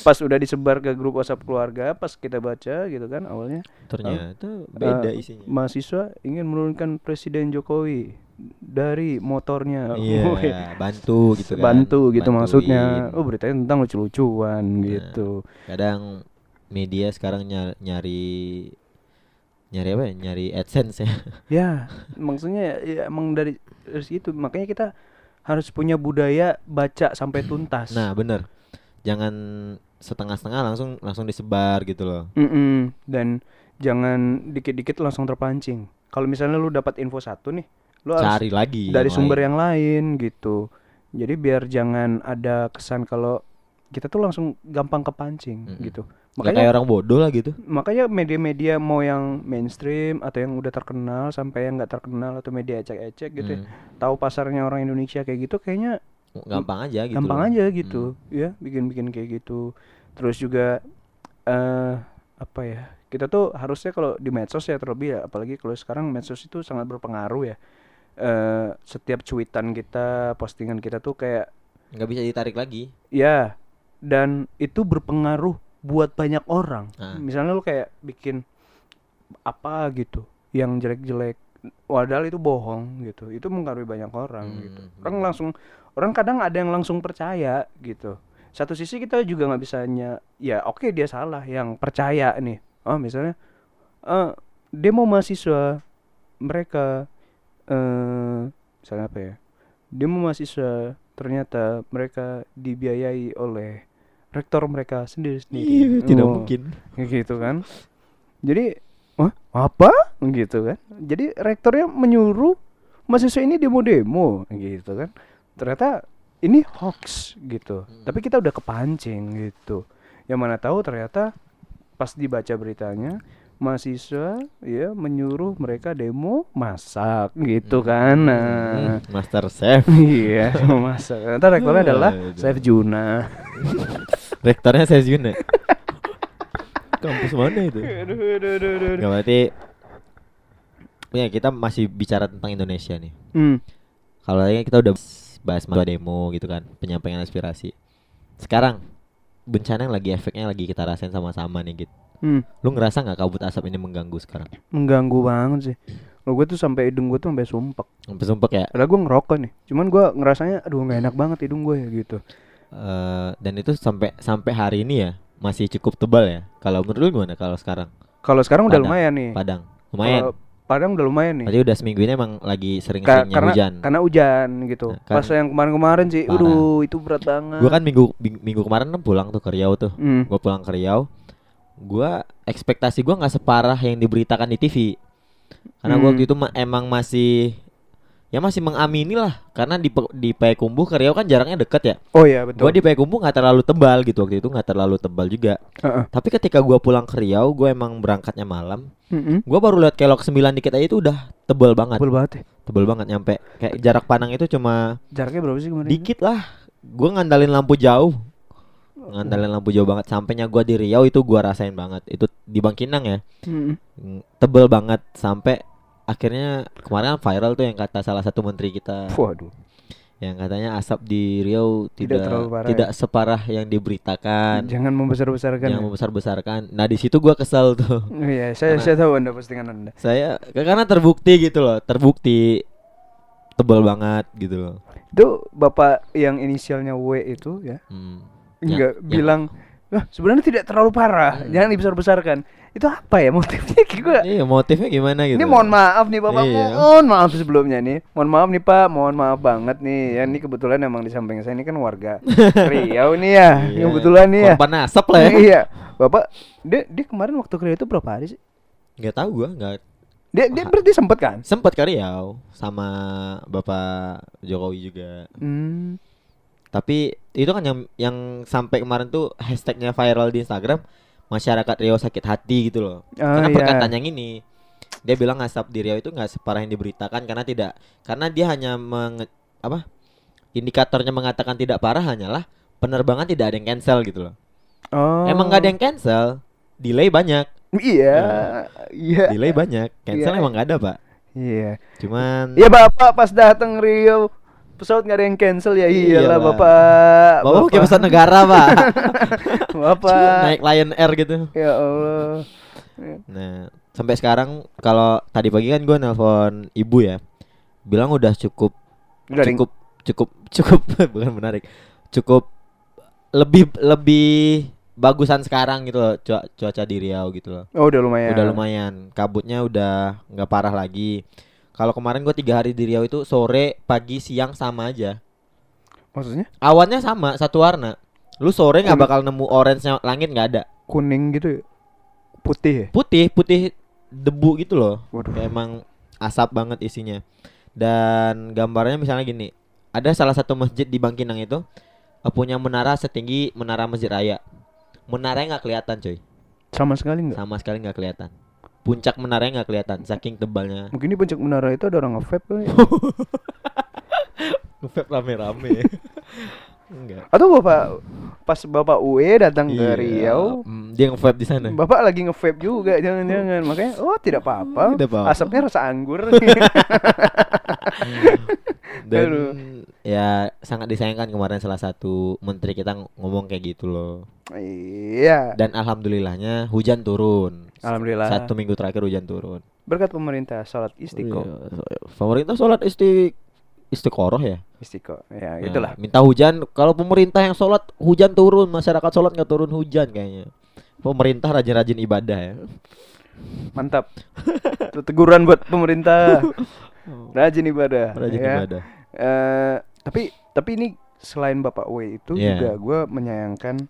pas udah disebar ke grup WhatsApp keluarga, pas kita baca gitu kan awalnya Ternyata beda eh, isinya. mahasiswa ingin menurunkan Presiden Jokowi dari motornya. Wih, Iya, bantu gitu kan. bantu gitu maksudnya. Oh, beritanya tentang lucu-lucuan Nah. gitu. Kadang media sekarang ny- nyari nyari apa ya? Nyari AdSense ya. <laughs> Ya, maksudnya ya, emang dari, dari situ makanya kita harus punya budaya baca sampai <clears throat> tuntas. Nah, bener Jangan setengah-setengah langsung langsung disebar gitu loh. Mm-mm. dan jangan dikit-dikit langsung terpancing. Kalau misalnya lu dapat info satu nih, lu harus Cari lagi dari yang sumber lain. yang lain gitu. Jadi biar jangan ada kesan kalau kita tuh langsung gampang kepancing Mm-mm. gitu. Makanya kayak orang bodoh lah gitu. makanya media-media mau yang mainstream atau yang udah terkenal sampai yang nggak terkenal atau media ecek-ecek gitu ya, Hmm. tahu pasarnya orang Indonesia kayak gitu kayaknya Gampang aja gitu. gampang loh. aja gitu Hmm. ya bikin-bikin kayak gitu terus juga eh apa ya kita tuh harusnya kalau di medsos ya terlebih ya apalagi kalau sekarang medsos itu sangat berpengaruh ya eh setiap cuitan kita postingan kita tuh kayak nggak bisa ditarik lagi. ya dan itu berpengaruh buat banyak orang Ah. misalnya lu kayak bikin apa gitu yang jelek-jelek padahal itu bohong gitu itu mempengaruhi banyak orang Hmm, gitu orang bener. langsung orang kadang ada yang langsung percaya gitu satu sisi kita juga nggak bisanya ya oke dia salah yang percaya nih oh misalnya eh demo mahasiswa mereka eh misalnya apa ya demo mahasiswa ternyata mereka dibiayai oleh rektor mereka sendiri sendiri Iya, tidak Oh, mungkin. gitu kan. <laughs> Jadi wah apa? Gitu kan. Jadi rektornya menyuruh mahasiswa ini demo-demo gitu kan. Ternyata ini hoax gitu. Hmm. tapi kita udah kepancing gitu. Yang mana tahu ternyata pas dibaca beritanya mahasiswa ya menyuruh mereka demo masak gitu kan. Nah. Hmm, Master Chef. <laughs> iya masak. Ternyata rektornya adalah Aduh. Chef Juna <laughs> Rektornya saya Yuna. <laughs> Kampus mana itu? aduh, aduh, aduh, aduh. Gak berarti Ya kita masih bicara tentang Indonesia nih Hmm. Kalau tadi kita udah bahas mahasiswa demo gitu kan Penyampaian aspirasi Sekarang Bencana yang lagi efeknya lagi kita rasain sama-sama nih gitu Hmm. Lu ngerasa nggak kabut asap ini mengganggu sekarang? mengganggu banget sih. Lo gue tuh sampai hidung gue tuh sampai sumpek. Sampai sumpek ya Padahal gue ngerokok nih. Cuman gue ngerasanya aduh nggak enak banget hidung gue ya gitu. Eh, Dan itu sampai sampai hari ini ya Masih cukup tebal ya Kalau menurut lu gimana kalau sekarang? Kalau sekarang udah Padang. lumayan nih. Padang Lumayan Kalau Padang udah lumayan nih. Berarti udah seminggu ini emang lagi Ka- sering-seringnya karena hujan karena hujan gitu. Nah, kan- Pas yang kemarin-kemarin sih, Parah. aduh itu berat banget. Gua kan minggu ming- minggu kemarin kan pulang tuh ke Riau tuh Hmm. Gua pulang ke Riau Gua ekspektasi gua nggak separah yang diberitakan di TV Karena gua Hmm. waktu itu ma- emang masih ya masih mengamini lah karena di di Payakumbuh ke Riau kan jaraknya deket ya. Oh iya betul. Gua di Payakumbuh nggak terlalu tebal gitu waktu itu nggak terlalu tebal juga. Heeh. Tapi ketika gua pulang ke Riau, gua emang berangkatnya malam. Mm-mm. Gua baru lihat kelok 9 dikit aja itu udah tebel banget. Tebel banget ya. Tebel banget nyampe kayak jarak pandang itu cuma Jaraknya berapa sih kemarin? dikit lah. Gua ngandalin lampu jauh. Ngandalin lampu jauh banget sampainya gua di Riau itu gua rasain banget. Itu di Bangkinang ya. Mm, Tebel banget sampai akhirnya kemarin kan viral tuh yang kata salah satu menteri kita Waduh. yang katanya asap di Riau Tidak tidak parah tidak separah yang diberitakan Jangan membesar-besarkan. yang ya. membesar-besarkan. Nah, di situ gua kesel tuh. Iya, saya Karena- saya tahu Anda postingan Anda. Saya karena terbukti gitu loh, terbukti tebel banget gitu loh. Itu Bapak yang inisialnya W itu ya. Hmm. Enggak Yang- bilang Wah, sebenarnya tidak terlalu parah. Hmm. Jangan dibesar-besarkan. Itu apa ya motifnya? <laughs> Gua Iya, motifnya gimana gitu. Ini mohon maaf nih Bapak, Iya. mohon maaf sebelumnya nih. Mohon maaf nih Pak, mohon maaf banget nih. Ya ini kebetulan emang di samping saya ini kan warga <laughs> Riau nih ya. Iya. Kebetulan nih ya. Korban asap lah ya. Iya. Bapak, dia dia kemarin waktu ke Riau itu berapa hari sih? Enggak tahu gua, enggak Dia dia berarti sempet kan? sempet ke Riau sama Bapak Jokowi juga. Hmm. Tapi itu kan yang yang sampai kemarin tuh hashtagnya viral di Instagram masyarakat Riau sakit hati gitu loh. Oh, karena iya. perkataan yang ini dia bilang asap di Riau itu nggak separah yang diberitakan karena tidak karena dia hanya menge, apa indikatornya mengatakan tidak parah hanyalah penerbangan tidak ada yang cancel gitu loh. Oh. Emang nggak ada yang cancel, delay banyak, Iya. Iya. delay banyak, cancel Iya. emang nggak ada pak. Iya. Cuman Iya Bapak pas datang Riau pesawat nggak ada yang cancel ya iyalah Iyalah. Bapak. bapak pakai pesawat negara pak, <laughs> Bapak. naik Lion Air gitu. Ya Allah. Nah, sampai sekarang kalau tadi pagi kan gue nelpon ibu ya, bilang udah cukup Udah ring- cukup cukup cukup <laughs> bukan menarik, cukup lebih lebih bagusan sekarang gitu loh cua- cuaca di Riau gitu loh. Oh udah lumayan. Udah lumayan, kabutnya udah nggak parah lagi. Kalau kemarin gue tiga hari di Riau itu sore, pagi, siang sama aja. Maksudnya Awannya sama satu warna. Lu sore nggak bakal nemu orange langit nggak ada. kuning gitu? Putih ya? Putih, putih debu gitu loh. Waduh. Kayak emang asap banget isinya. Dan gambarnya misalnya gini, ada salah satu masjid di Bangkinang itu eh, punya menara setinggi menara Masjid Raya. Menaranya nggak kelihatan, coy. Sama sekali nggak? Sama sekali nggak kelihatan. Puncak menaranya nggak kelihatan, saking tebalnya. Mungkin di puncak menara itu ada orang nge-vape kali ya? <laughs> Nge-vape rame-rame. <laughs> Enggak. Atau Bapak pas Bapak UE datang ke Riau Hmm, dia nge-vape di sana. Bapak lagi nge-vape juga jangan-jangan Makanya oh tidak apa-apa Tidak apa-apa. Asapnya rasa anggur <laughs> Dan Aduh. ya sangat disayangkan kemarin salah satu menteri kita ng- ngomong kayak gitu loh. Iya Dan alhamdulillahnya hujan turun. Alhamdulillah Satu minggu terakhir hujan turun. Berkat pemerintah Salat istiqo Iya. Pemerintah sholat isti istiqoroh ya. Istiqo Ya Nah, itulah minta hujan. Kalau pemerintah yang sholat hujan turun, masyarakat sholat nggak turun hujan kayaknya. Pemerintah rajin-rajin ibadah ya. Mantap Itu teguran buat pemerintah <laughs> Rajin ibadah Rajin ya. ibadah. Eh, Tapi Tapi ini selain Bapak UE itu Iya. juga gue menyayangkan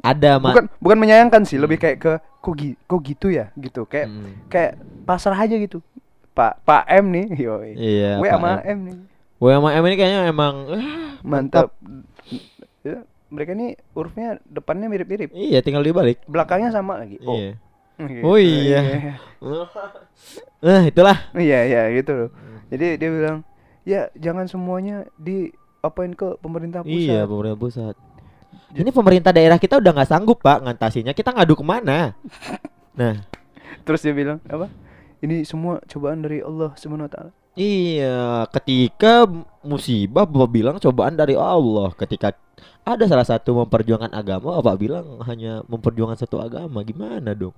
Ada mak. bukan bukan menyayangkan sih Hmm. lebih kayak ke kok, gi- kok gitu ya gitu kayak Hmm. kayak pasrah aja gitu Pak Pak M nih yoi Iya. W sama M. M nih W sama M ini kayaknya emang ah, mantap Ya, mereka nih hurufnya depannya mirip-mirip Iya, tinggal dibalik. belakangnya sama lagi oh Iya. Gitu. Oh iya. Nah, <laughs> itulah. iya iya gitu loh jadi dia bilang ya jangan semuanya di apain ke pemerintah pusat Iya, pemerintah pusat. Ini pemerintah daerah kita udah nggak sanggup pak ngantasinya. Kita ngadu ke mana? <laughs> Nah, terus dia bilang apa ini semua cobaan dari Allah subhanahu wa taala iya. Ketika musibah, bapak bilang cobaan dari Allah. Ketika ada salah satu memperjuangkan agama, bapak bilang hanya memperjuangkan satu agama. Gimana dong?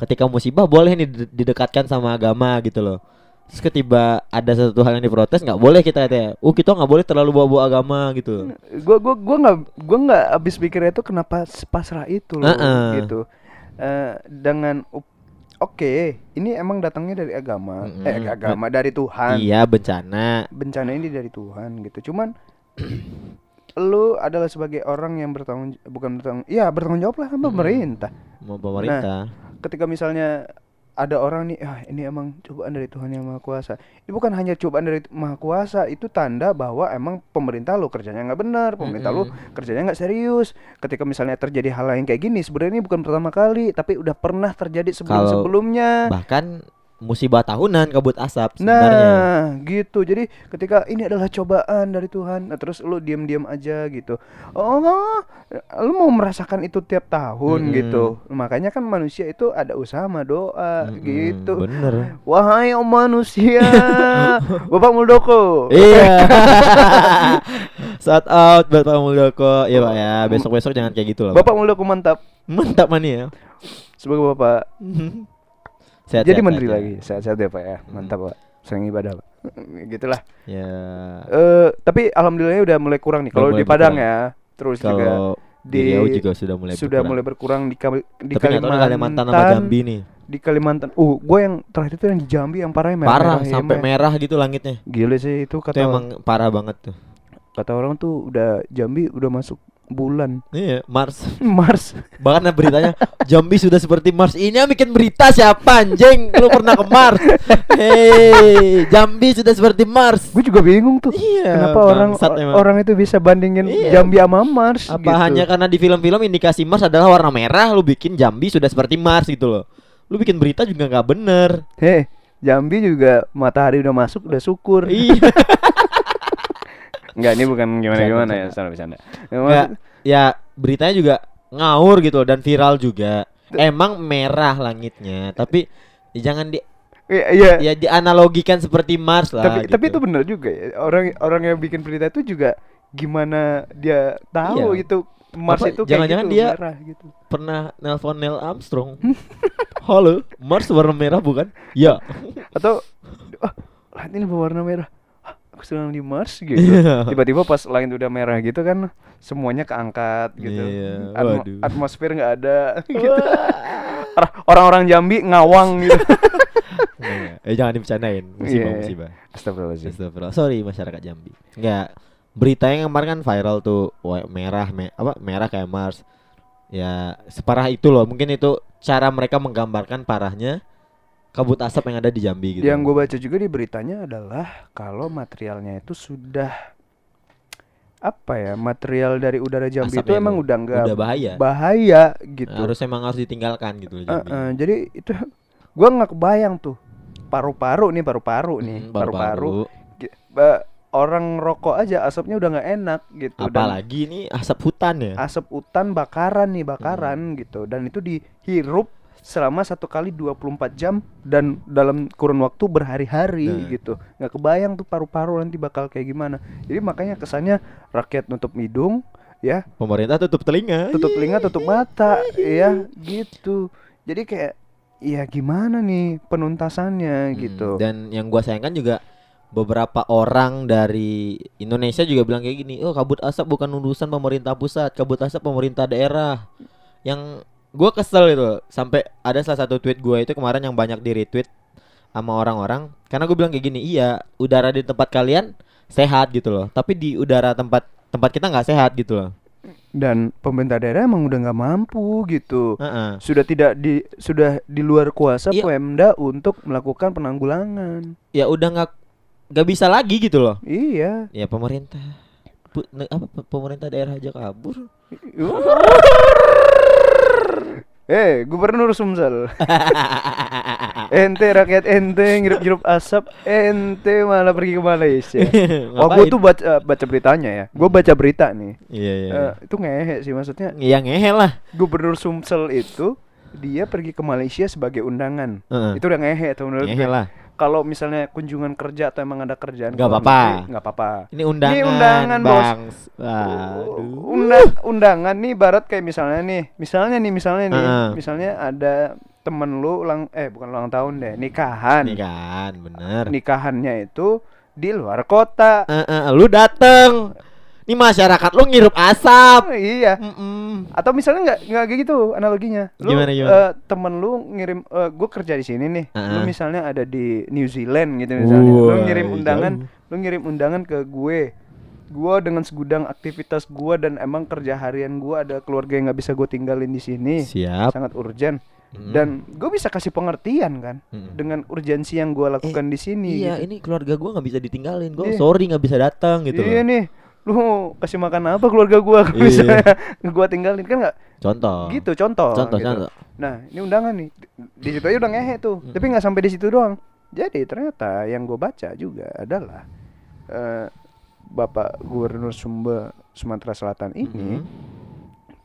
Ketika musibah boleh nih did- didekatkan sama agama gitu loh. Terus ketiba ada satu hal yang diprotes nggak boleh kita katanya. Oh kita nggak boleh terlalu bawa-bawa agama gitu. gua gua gua nggak gua nggak habis pikirnya itu kenapa sepasrah itu loh Heeh. gitu Eh, dengan oke ini emang datangnya dari agama eh Mm-mm. agama dari Tuhan Iya bencana. bencana ini dari Tuhan gitu cuman lu adalah sebagai orang yang bertanggung bukan bertanggung ya bertanggung jawab lah sama pemerintah Mau pemerintah. ketika misalnya ada orang nih ah ini emang cobaan dari Tuhan yang Maha Kuasa. Ini bukan hanya cobaan dari Maha Kuasa, itu tanda bahwa emang pemerintah lo kerjanya nggak benar, pemerintah lo kerjanya nggak serius. Ketika misalnya terjadi hal yang kayak gini, sebenarnya ini bukan pertama kali, tapi udah pernah terjadi sebelum-sebelumnya. Bahkan musibah tahunan kabut asap sebenarnya. Nah, gitu. Jadi ketika ini adalah cobaan dari Tuhan, nah terus lu diam-diam aja gitu. Oh, lu mau merasakan itu tiap tahun Mm-mm. gitu. Makanya kan manusia itu ada usaha sama doa Mm-mm, gitu. Bener. Wahai manusia, <laughs> Bapak Muldoko. iya. <laughs> Shout out buat Pak Muldoko. Iya Pak ya. Besok-besok jangan kayak gitu loh. Bapak Muldoko mantap mantap mani ya. sebagai Bapak. Sehat, Jadi sehat menteri aja. lagi. Sehat-sehat ya, Pak ya. Mantap, Pak. Sering ibadah, Pak. Gitulah. Ya. Eh, tapi alhamdulillahnya udah mulai kurang nih. Udah Kalau di Padang berkurang. ya, terus juga Kalau di Riau juga sudah mulai sudah berkurang. mulai berkurang di, di Tapi nih Kalimantan sama Jambi nih. Di Kalimantan. Uh, gue yang terakhir itu yang di Jambi yang parah merah. Parah sampai merah gitu langitnya. Gila sih itu Itu kata emang parah banget tuh. kata orang tuh udah Jambi udah masuk bulan Iya, Mars. <laughs> Mars. Bahkan beritanya Jambi sudah seperti Mars. Ini yang bikin berita siapa anjing? Lu pernah ke Mars? Hei, Jambi sudah seperti Mars. Gue juga bingung tuh. Iya, Kenapa orang emang. orang itu bisa bandingin Iya. Jambi sama Mars Apa gitu. hanya karena di film-film indikasi Mars adalah warna merah, lu bikin Jambi sudah seperti Mars gitu loh. Lu bikin berita juga nggak bener. Heh, Jambi juga matahari udah masuk udah syukur. Iya. <laughs> Enggak, ini bukan gimana-gimana ya, Bercanda, salah bercanda. Ya, ya beritanya juga ngawur gitu loh dan viral juga. Emang merah langitnya, tapi ya jangan di Iya, iya. ya dianalogikan seperti Mars lah. tapi tapi itu gitu. benar juga ya. Orang orang yang bikin berita itu juga gimana dia tahu Iya. itu Mars Apa, itu jangan-jangan gitu, dia- merah gitu. pernah nelpon Neil Armstrong. <laughs> Halo, Mars warna merah bukan? Ya. Atau langit ini berwarna merah. Aku sedang di Mars gitu. Iya. Tiba-tiba pas langit udah merah gitu kan semuanya keangkat gitu. Iya, Atmo- waduh. atmosfer nggak ada <laughs> gitu. Or- Orang-orang Jambi ngawang gitu. Nah, <laughs> eh jangan dibicarain, musibah Iya. musibah. Astagfirullahaladzim. Astagfirullah. Sorry masyarakat Jambi. Enggak. Berita yang kemarin kan viral tuh wah, merah me- apa merah kayak Mars. Ya, separah itu loh. Mungkin itu cara mereka menggambarkan parahnya kabut asap yang ada di Jambi gitu. Yang gue baca juga di beritanya adalah kalau materialnya itu sudah apa ya material dari udara Jambi itu Asapnya emang itu udah enggak udah bahaya. bahaya gitu. harus emang harus ditinggalkan gitu loh Jambi. eh, jadi itu <laughs> gua nggak kebayang tuh paru-paru nih paru-paru nih Hmm, paru-paru orang rokok aja asapnya udah nggak enak gitu dan Apalagi ini asap hutan ya. asap hutan bakaran nih Hmm. bakaran gitu dan itu dihirup selama satu kali 24 jam dan dalam kurun waktu berhari-hari Nah. gitu nggak kebayang tuh paru-paru nanti bakal kayak gimana jadi makanya kesannya rakyat nutup hidung ya Pemerintah tutup telinga. tutup telinga tutup mata ya gitu jadi kayak ya gimana nih penuntasannya Hmm, gitu Dan yang gua sayangkan juga beberapa orang dari Indonesia juga bilang kayak gini, "Oh, kabut asap bukan urusan pemerintah pusat, kabut asap pemerintah daerah." Yang gua kesel itu sampai ada salah satu tweet gua itu kemarin yang banyak di retweet sama orang-orang karena gue bilang kayak gini, "Iya, udara di tempat kalian sehat gitu loh, tapi di udara tempat tempat kita nggak sehat gitu loh." dan pemerintah daerah emang udah nggak mampu gitu Heeh. sudah tidak di sudah di luar kuasa Iya. Pemda untuk melakukan penanggulangan Ya udah nggak nggak bisa lagi gitu loh. iya Ya pemerintah apa pe- pemerintah daerah aja kabur. <laughs> Eh, Gubernur Sumsel. <laughs> ente rakyat ente ngirup-ngirup asap, ente malah pergi ke Malaysia. <laughs> Wah, gue tuh baca baca beritanya ya. Gue baca berita nih. Iya iya. Eh, itu ngehe sih maksudnya. Ya ngehe lah. Gubernur Sumsel itu dia pergi ke Malaysia sebagai undangan. Heeh. Itu udah ngehe tuh menurut Ngehe gue. lah. Kalau misalnya kunjungan kerja atau emang ada kerjaan Nggak apa-apa. nggak apa-apa. Ini undangan, Ini undangan, Bos. Bang. Waduh. Unda- undangan nih barat kayak misalnya nih, misalnya nih, misalnya nih, Heeh. misalnya ada temen lu ulang eh bukan ulang tahun deh, nikahan. Nih kan, bener. Nikahannya itu di luar kota. Eh, eh, lu dateng. Ini masyarakat lu ngirup asap. Oh, iya. Mm-mm. Atau misalnya nggak nggak kayak gitu analoginya. Lu Gimana, gimana? eh, temen lu ngirim gue kerja di sini nih. Lu Heeh. misalnya ada di New Zealand gitu misalnya. lu Wah, ngirim undangan, jauh. lu ngirim undangan ke gue. gua dengan segudang aktivitas gua dan emang kerja harian gua ada keluarga yang nggak bisa gue tinggalin di sini Siap. sangat urgent Mm. dan gue bisa kasih pengertian kan Mm. dengan urgensi yang gua lakukan di sini Iya, gitu. ini keluarga gua nggak bisa ditinggalin. Gua Iya. sorry nggak bisa datang gitu iya loh. nih lu kasih makan apa keluarga gua kalau <laughs> Iya. misalnya gua tinggalin kan nggak Contoh. gitu contoh Contoh, gitu. contoh. nah ini undangan nih di situ aja udah ngehe tuh Mm. tapi nggak sampai di situ doang jadi ternyata yang gue baca juga adalah eh, bapak gubernur Sumba Sumatera Selatan ini Mhm.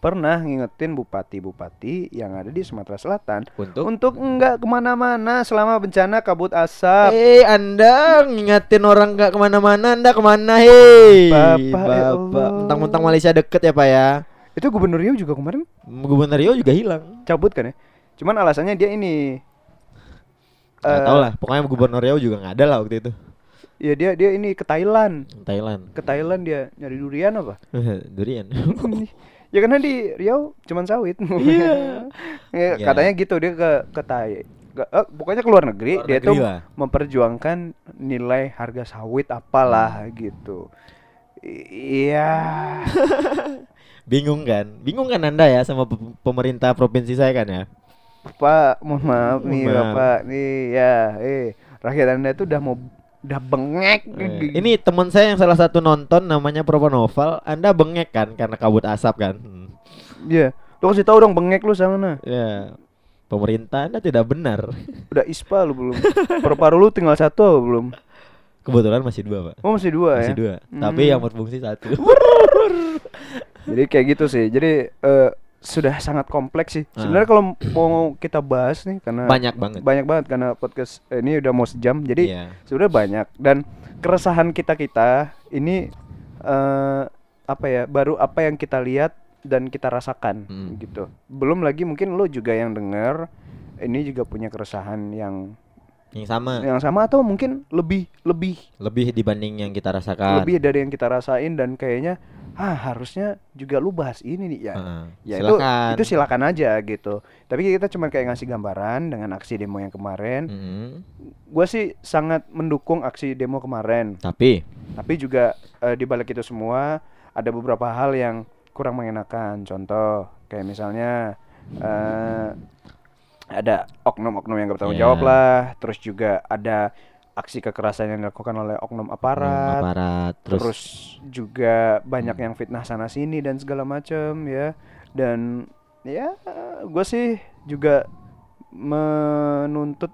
Pernah ngingetin bupati-bupati yang ada di Sumatera Selatan Untuk untuk nggak ke mana-mana selama bencana kabut asap Eh, Anda ngingetin orang nggak ke mana-mana, Anda ke mana, hei? Bapak, ya. Bapak, mentang-mentang Malaysia deket ya, Pak ya. itu gubernur Riau juga kemarin Gubernur Rio juga hilang. cabut kan ya cuman alasannya dia ini Gak eh, tau lah, pokoknya Gubernur Rio juga nggak ada lah waktu itu. ya dia dia ini ke Thailand Thailand. ke Thailand dia nyari durian apa <laughs> Durian. Ya karena di Riau cuman sawit. Iya. <laughs> Ya, Iya. Katanya gitu dia ke ke Thai. Ke- eh, pokoknya ke luar negeri Luar dia negeri tuh lah. memperjuangkan nilai harga sawit apalah Hmm. gitu. I- Iya. <laughs> Bingung kan? Bingung kan Anda ya sama pe- pemerintah provinsi saya kan ya? Pak, mohon maaf nih maaf. Bapak nih ya, eh rakyat Anda itu udah mau udah bengek. Eh, Ini teman saya yang salah satu nonton namanya Proponoval, Anda bengek kan karena kabut asap kan? Hmm. Iya. Lu kasih tahu dong bengek lu sana. Ya. Pemerintah Anda tidak benar. Udah ispa lu belum? Paru-paru lu tinggal satu belum? Kebetulan masih dua, Pak. Oh masih dua Masih ya. dua. Hmm. Tapi yang berfungsi satu. Jadi kayak gitu sih. Jadi eh, sudah sangat kompleks sih. Ah. Sebenarnya kalau mau kita bahas nih karena Banyak banget. banyak banget karena podcast eh, ini udah mau sejam. Jadi Iya. sebenarnya banyak dan keresahan kita kita ini eh apa ya? Baru apa yang kita lihat dan kita rasakan Hmm. gitu. Belum lagi mungkin lo juga yang denger ini juga punya keresahan yang Yang sama yang sama atau mungkin lebih lebih lebih dibanding yang kita rasakan. lebih dari yang kita rasain dan kayaknya ah harusnya juga lu bahas ini nih ya Heeh. ya silakan. itu itu silakan aja gitu tapi kita cuma kayak ngasih gambaran dengan aksi demo yang kemarin Mhm. gue sih sangat mendukung aksi demo kemarin Tapi tapi juga eh, di balik itu semua ada beberapa hal yang kurang mengenakan contoh kayak misalnya eh ada oknum-oknum yang gak bertanggung Iya. jawab lah. Terus juga ada aksi kekerasan yang dilakukan oleh oknum aparat. Aparat terus, terus juga banyak yang fitnah sana sini dan segala macam ya. Dan ya gue sih juga menuntut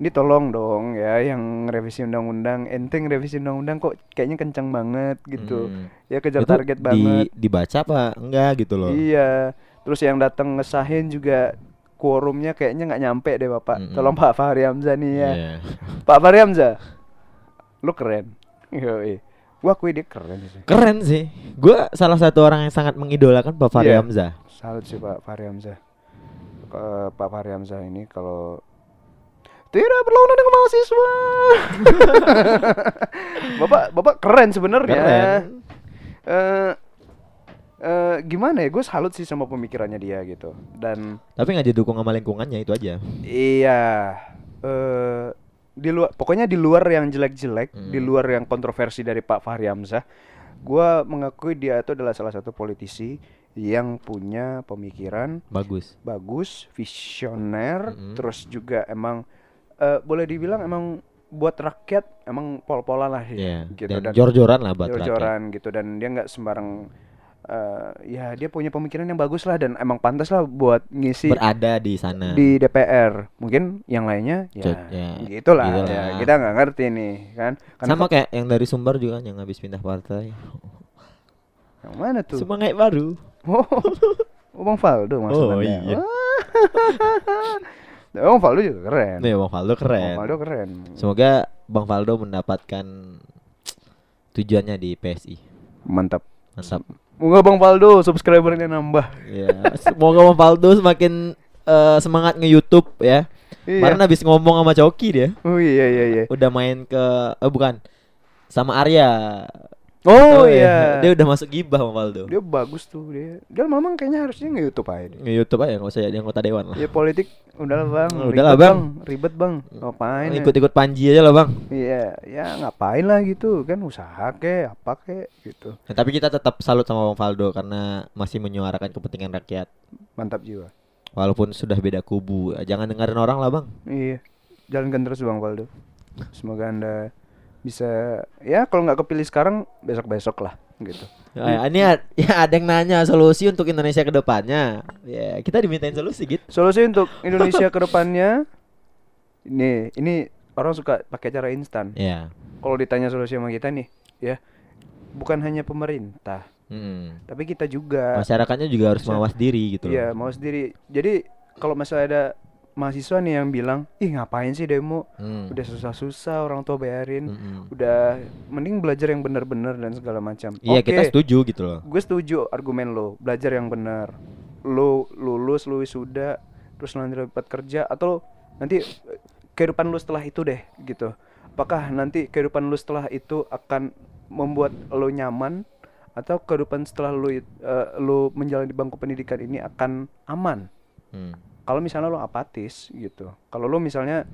ini tolong dong ya yang revisi undang-undang. Enteng revisi undang-undang kok kayaknya kencang banget gitu. Hmm. ya kejar itu target di- banget. dibaca apa enggak gitu loh. iya. Terus yang datang ngesahin juga quorumnya kayaknya nggak nyampe deh bapak Mm-mm. tolong Pak Fahri Hamzah nih ya Iya. <laughs> Pak Fahri Hamzah lu keren Yoi. gua akui dia keren sih Keren sih. Gua salah satu orang yang sangat mengidolakan Pak Fahri Iya. Hamzah. Salut sih Pak Fahri Hamzah. Ke- Pak Fahri Hamzah ini kalau tidak berlawanan dengan mahasiswa. <laughs> bapak bapak keren sebenarnya. Keren. Eh eh, gimana ya? Gue salut sih sama pemikirannya dia gitu. Dan Tapi nggak didukung sama lingkungannya itu aja. iya eh di luar pokoknya di luar yang jelek-jelek, Hmm. di luar yang kontroversi dari Pak Fahri Hamzah, gua mengakui dia itu adalah salah satu politisi yang punya pemikiran Bagus. bagus, visioner, Mm-mm. terus juga emang eh, boleh dibilang emang buat rakyat emang pol-polan lah Iya. gitu Dan jor-joran lah buat rakyat. jor-joran gitu dan dia nggak sembarang eh, ya dia punya pemikiran yang bagus lah dan emang pantas lah buat ngisi Berada di sana. di DPR. Mungkin yang lainnya ya, Cot- ya, gitulah gitulah. ya kita nggak ngerti nih kan. Karena Sama kayak yang dari Sumber juga kan yang habis pindah partai. yang mana tuh? Semangat baru. Oh, oh Bang Faldo maksudnya. Oh, iya. Wah. <laughs> Bang Faldo juga keren. Nih Bang Faldo Bang keren. Faldo keren. Semoga Bang Faldo mendapatkan tujuannya di PSI. Mantap. Mantap. Moga Bang Faldo subscribernya nambah. Ya, semoga Bang Faldo semakin eh, semangat nge-YouTube ya. Iya. Kemarin habis ngomong sama Coki dia. Oh iya iya iya. Udah main ke eh bukan sama Arya. Oh, iya. iya. <laughs> Dia udah masuk gibah sama Valdo. Dia bagus tuh dia. Dia memang kayaknya harusnya nge-YouTube aja. Nge-YouTube aja nggak usah jadi anggota dewan lah. Ya politik udahlah bang, Hmm, udahlah, Bang. ribet bang, ngapain? ya? Ikut-ikut Panji aja lah bang. Iya, ya ngapain lah gitu kan usaha ke apa ke gitu. Nah, tapi kita tetap salut sama Bang Valdo karena masih menyuarakan kepentingan rakyat. Mantap jiwa. Walaupun sudah beda kubu, jangan dengerin orang lah bang. Iya, jalankan terus bang Waldo. Semoga anda bisa ya kalau nggak kepilih sekarang besok besok lah gitu. Ya, ini ya ada yang nanya solusi untuk Indonesia ke depannya. Ya, kita dimintain solusi gitu. Solusi untuk Indonesia ke depannya ini ini orang suka pakai cara instan. Ya. Kalau ditanya solusi sama kita nih, ya bukan hanya pemerintah, Hmm. tapi kita juga. Masyarakatnya juga harus mawas diri gitu. loh. Iya, mau sendiri. Jadi kalau misalnya ada mahasiswa nih yang bilang, "Ih, ngapain sih demo? Hmm. Udah susah-susah orang tua bayarin. Mm-mm. Udah mending belajar yang benar-benar dan segala macam." Iya Oke, kita setuju gitu loh. Gue setuju argumen lo, belajar yang benar. Lo lulus, lu wisuda, terus nanti dapat kerja atau nanti eh, kehidupan lu setelah itu deh gitu. Apakah nanti kehidupan lu setelah itu akan membuat lo nyaman atau kehidupan setelah lu it- eh, lu menjalani bangku pendidikan ini akan aman? Hmm. Kalau misalnya lo apatis gitu kalau lo misalnya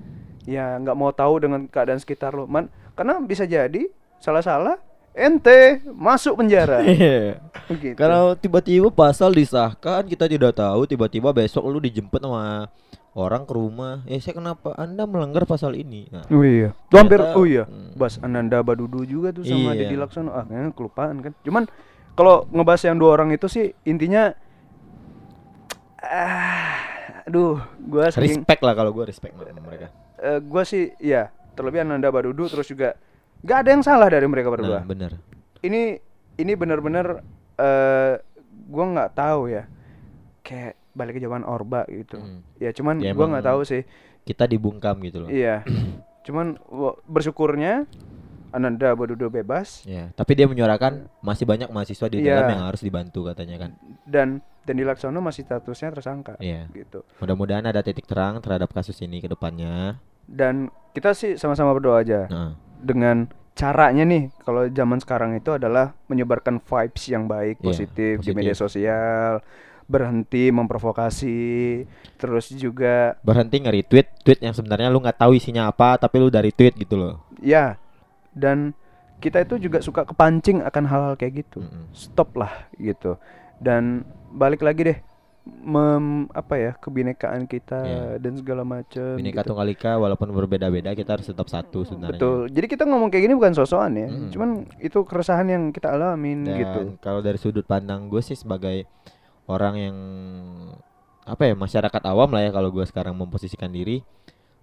ya nggak mau tahu dengan keadaan sekitar lo man karena bisa jadi salah-salah ente masuk penjara <laughs> gitu. Kalau tiba-tiba pasal disahkan kita tidak tahu tiba-tiba besok lu dijemput sama orang ke rumah. Eh saya kenapa Anda melanggar pasal ini? Nah, Oh iya. Tuh hampir oh iya. Hmm. Bas Ananda Badudu juga tuh sama Iya. Deddy Laksono. Ah, kayaknya kelupaan kan. Cuman kalau ngebahas yang dua orang itu sih intinya ah aduh, gua sering respect lah kalau gue respect sama mereka. eh, gua sih ya, terlebih Ananda Badudu terus juga nggak ada yang salah dari mereka berdua. Nah, bener. ini ini benar-benar eh gua nggak tahu ya kayak balik ke zaman Orba gitu Hmm. ya cuman Ya, gua emang- nggak tahu sih Kita dibungkam gitu loh. iya cuman bersyukurnya Ananda Badudu bebas Ya, tapi dia menyuarakan masih banyak mahasiswa di Iya. dalam yang harus dibantu katanya kan. dan dan di Laksono masih statusnya tersangka Iya. gitu Mudah-mudahan ada titik terang terhadap kasus ini ke depannya. dan kita sih sama-sama berdoa aja Nah, dengan caranya nih kalau zaman sekarang itu adalah menyebarkan vibes yang baik Iya, positif, di positif. media sosial berhenti memprovokasi terus juga berhenti nge-retweet tweet yang sebenarnya lu nggak tahu isinya apa tapi lu dari tweet gitu loh. Ya, dan kita itu juga suka kepancing akan hal-hal kayak gitu. Mm-mm. Stop lah gitu. Dan balik lagi deh, mem apa ya kebinekaan kita Iya. dan segala macam. Bineka gitu. Tunggal Ika walaupun berbeda-beda kita harus tetap satu sebenarnya. Betul. Jadi kita ngomong kayak gini bukan sosokan ya, Mm. cuman itu keresahan yang kita alamin Dan gitu. kalau dari sudut pandang gue sih sebagai orang yang apa ya masyarakat awam lah ya kalau gue sekarang memposisikan diri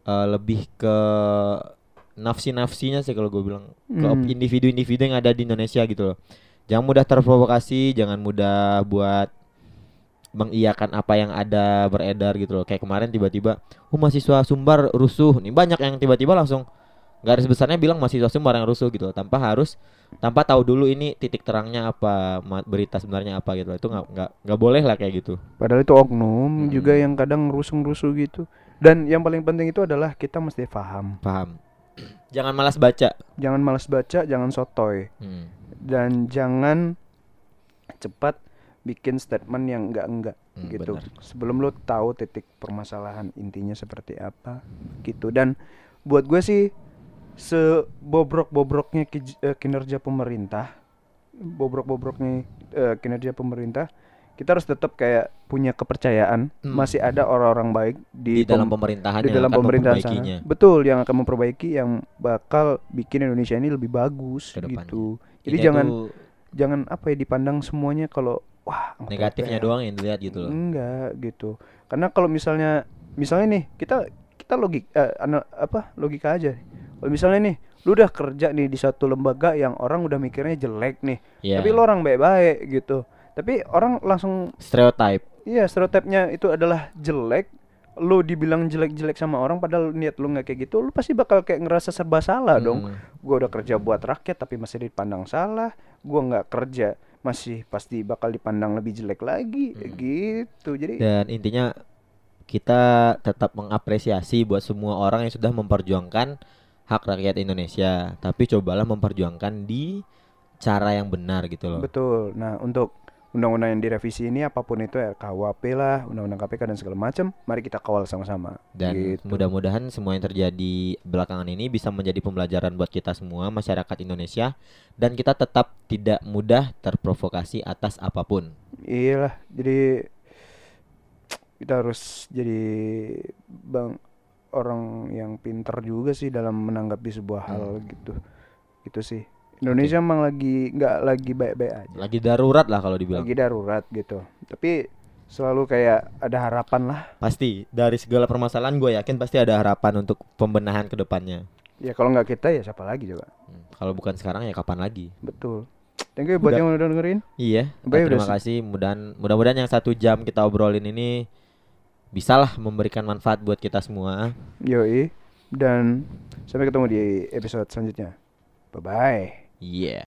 eh, lebih ke nafsi-nafsinya sih kalau gue bilang ke Hmm. individu-individu yang ada di Indonesia gitu loh. Jangan mudah terprovokasi, jangan mudah buat mengiyakan apa yang ada beredar gitu loh. Kayak kemarin tiba-tiba, oh mahasiswa Sumbar rusuh. Nih banyak yang tiba-tiba langsung garis besarnya bilang mahasiswa Sumbar yang rusuh gitu loh. Tanpa harus tanpa tahu dulu ini titik terangnya apa, berita sebenarnya apa gitu loh. Itu nggak nggak nggak boleh lah kayak gitu. Padahal itu oknum Mm. juga yang kadang rusuh-rusuh gitu. Dan yang paling penting itu adalah kita mesti paham. Paham? Jangan malas baca. Jangan malas baca, jangan sotoy. Hmm. dan jangan cepat bikin statement yang enggak-enggak Hmm, gitu. benar. Sebelum lo tahu titik permasalahan intinya seperti apa gitu. Dan buat gue sih sebobrok-bobroknya eh, kinerja pemerintah, bobrok-bobroknya eh, kinerja pemerintah, kita harus tetap kayak punya kepercayaan Hmm. masih ada orang-orang baik Di, di, dalam pem- pemerintahan di yang dalam akan pemerintahan sana. Betul, yang akan memperbaiki yang bakal bikin Indonesia ini lebih bagus Ke depannya. gitu. Jadi Ini jangan jangan apa ya dipandang semuanya kalau wah negatifnya DPR. doang yang dilihat gitu loh. Enggak gitu. Karena kalau misalnya misalnya nih kita kita logik eh, ana- apa logika aja. Kalau misalnya nih lu udah kerja nih di satu lembaga yang orang udah mikirnya jelek nih. Iya. Tapi lu orang baik-baik gitu. Tapi orang langsung Stereotype. iya stereotipnya itu adalah jelek. Lu dibilang jelek-jelek sama orang padahal niat lu nggak kayak gitu, lu pasti bakal kayak ngerasa serba salah dong Hmm. gua udah kerja buat rakyat tapi masih dipandang salah gua nggak kerja masih pasti bakal dipandang lebih jelek lagi Hmm. gitu jadi Dan intinya kita tetap mengapresiasi buat semua orang yang sudah memperjuangkan hak rakyat Indonesia, tapi cobalah memperjuangkan di cara yang benar gitu loh. Betul. Nah, untuk undang-undang yang direvisi ini apa pun itu ya KUHP lah, undang-undang KPK dan segala macam, mari kita kawal sama-sama. Dan Gitu. mudah-mudahan semua yang terjadi belakangan ini bisa menjadi pembelajaran buat kita semua masyarakat Indonesia dan kita tetap tidak mudah terprovokasi atas apa pun. Iyalah, jadi kita harus jadi bang orang yang pintar juga sih dalam menanggapi sebuah hal gitu. Gitu sih. Indonesia emang lagi nggak lagi baik-baik aja. Lagi darurat lah kalau dibilang. Lagi darurat gitu. Tapi selalu kayak ada harapan lah. Pasti dari segala permasalahan gue yakin pasti ada harapan untuk pembenahan ke depannya. Ya kalau nggak kita ya siapa lagi coba. Hmm, Kalau bukan sekarang ya kapan lagi? Betul. Thank you buat Udah. yang udah dengerin. Iya. Baik, terima udah kasih. Mudah mudah-mudahan yang satu jam kita obrolin ini bisalah memberikan manfaat buat kita semua. Yoi. Dan sampai ketemu di episode selanjutnya. Bye bye. Iya.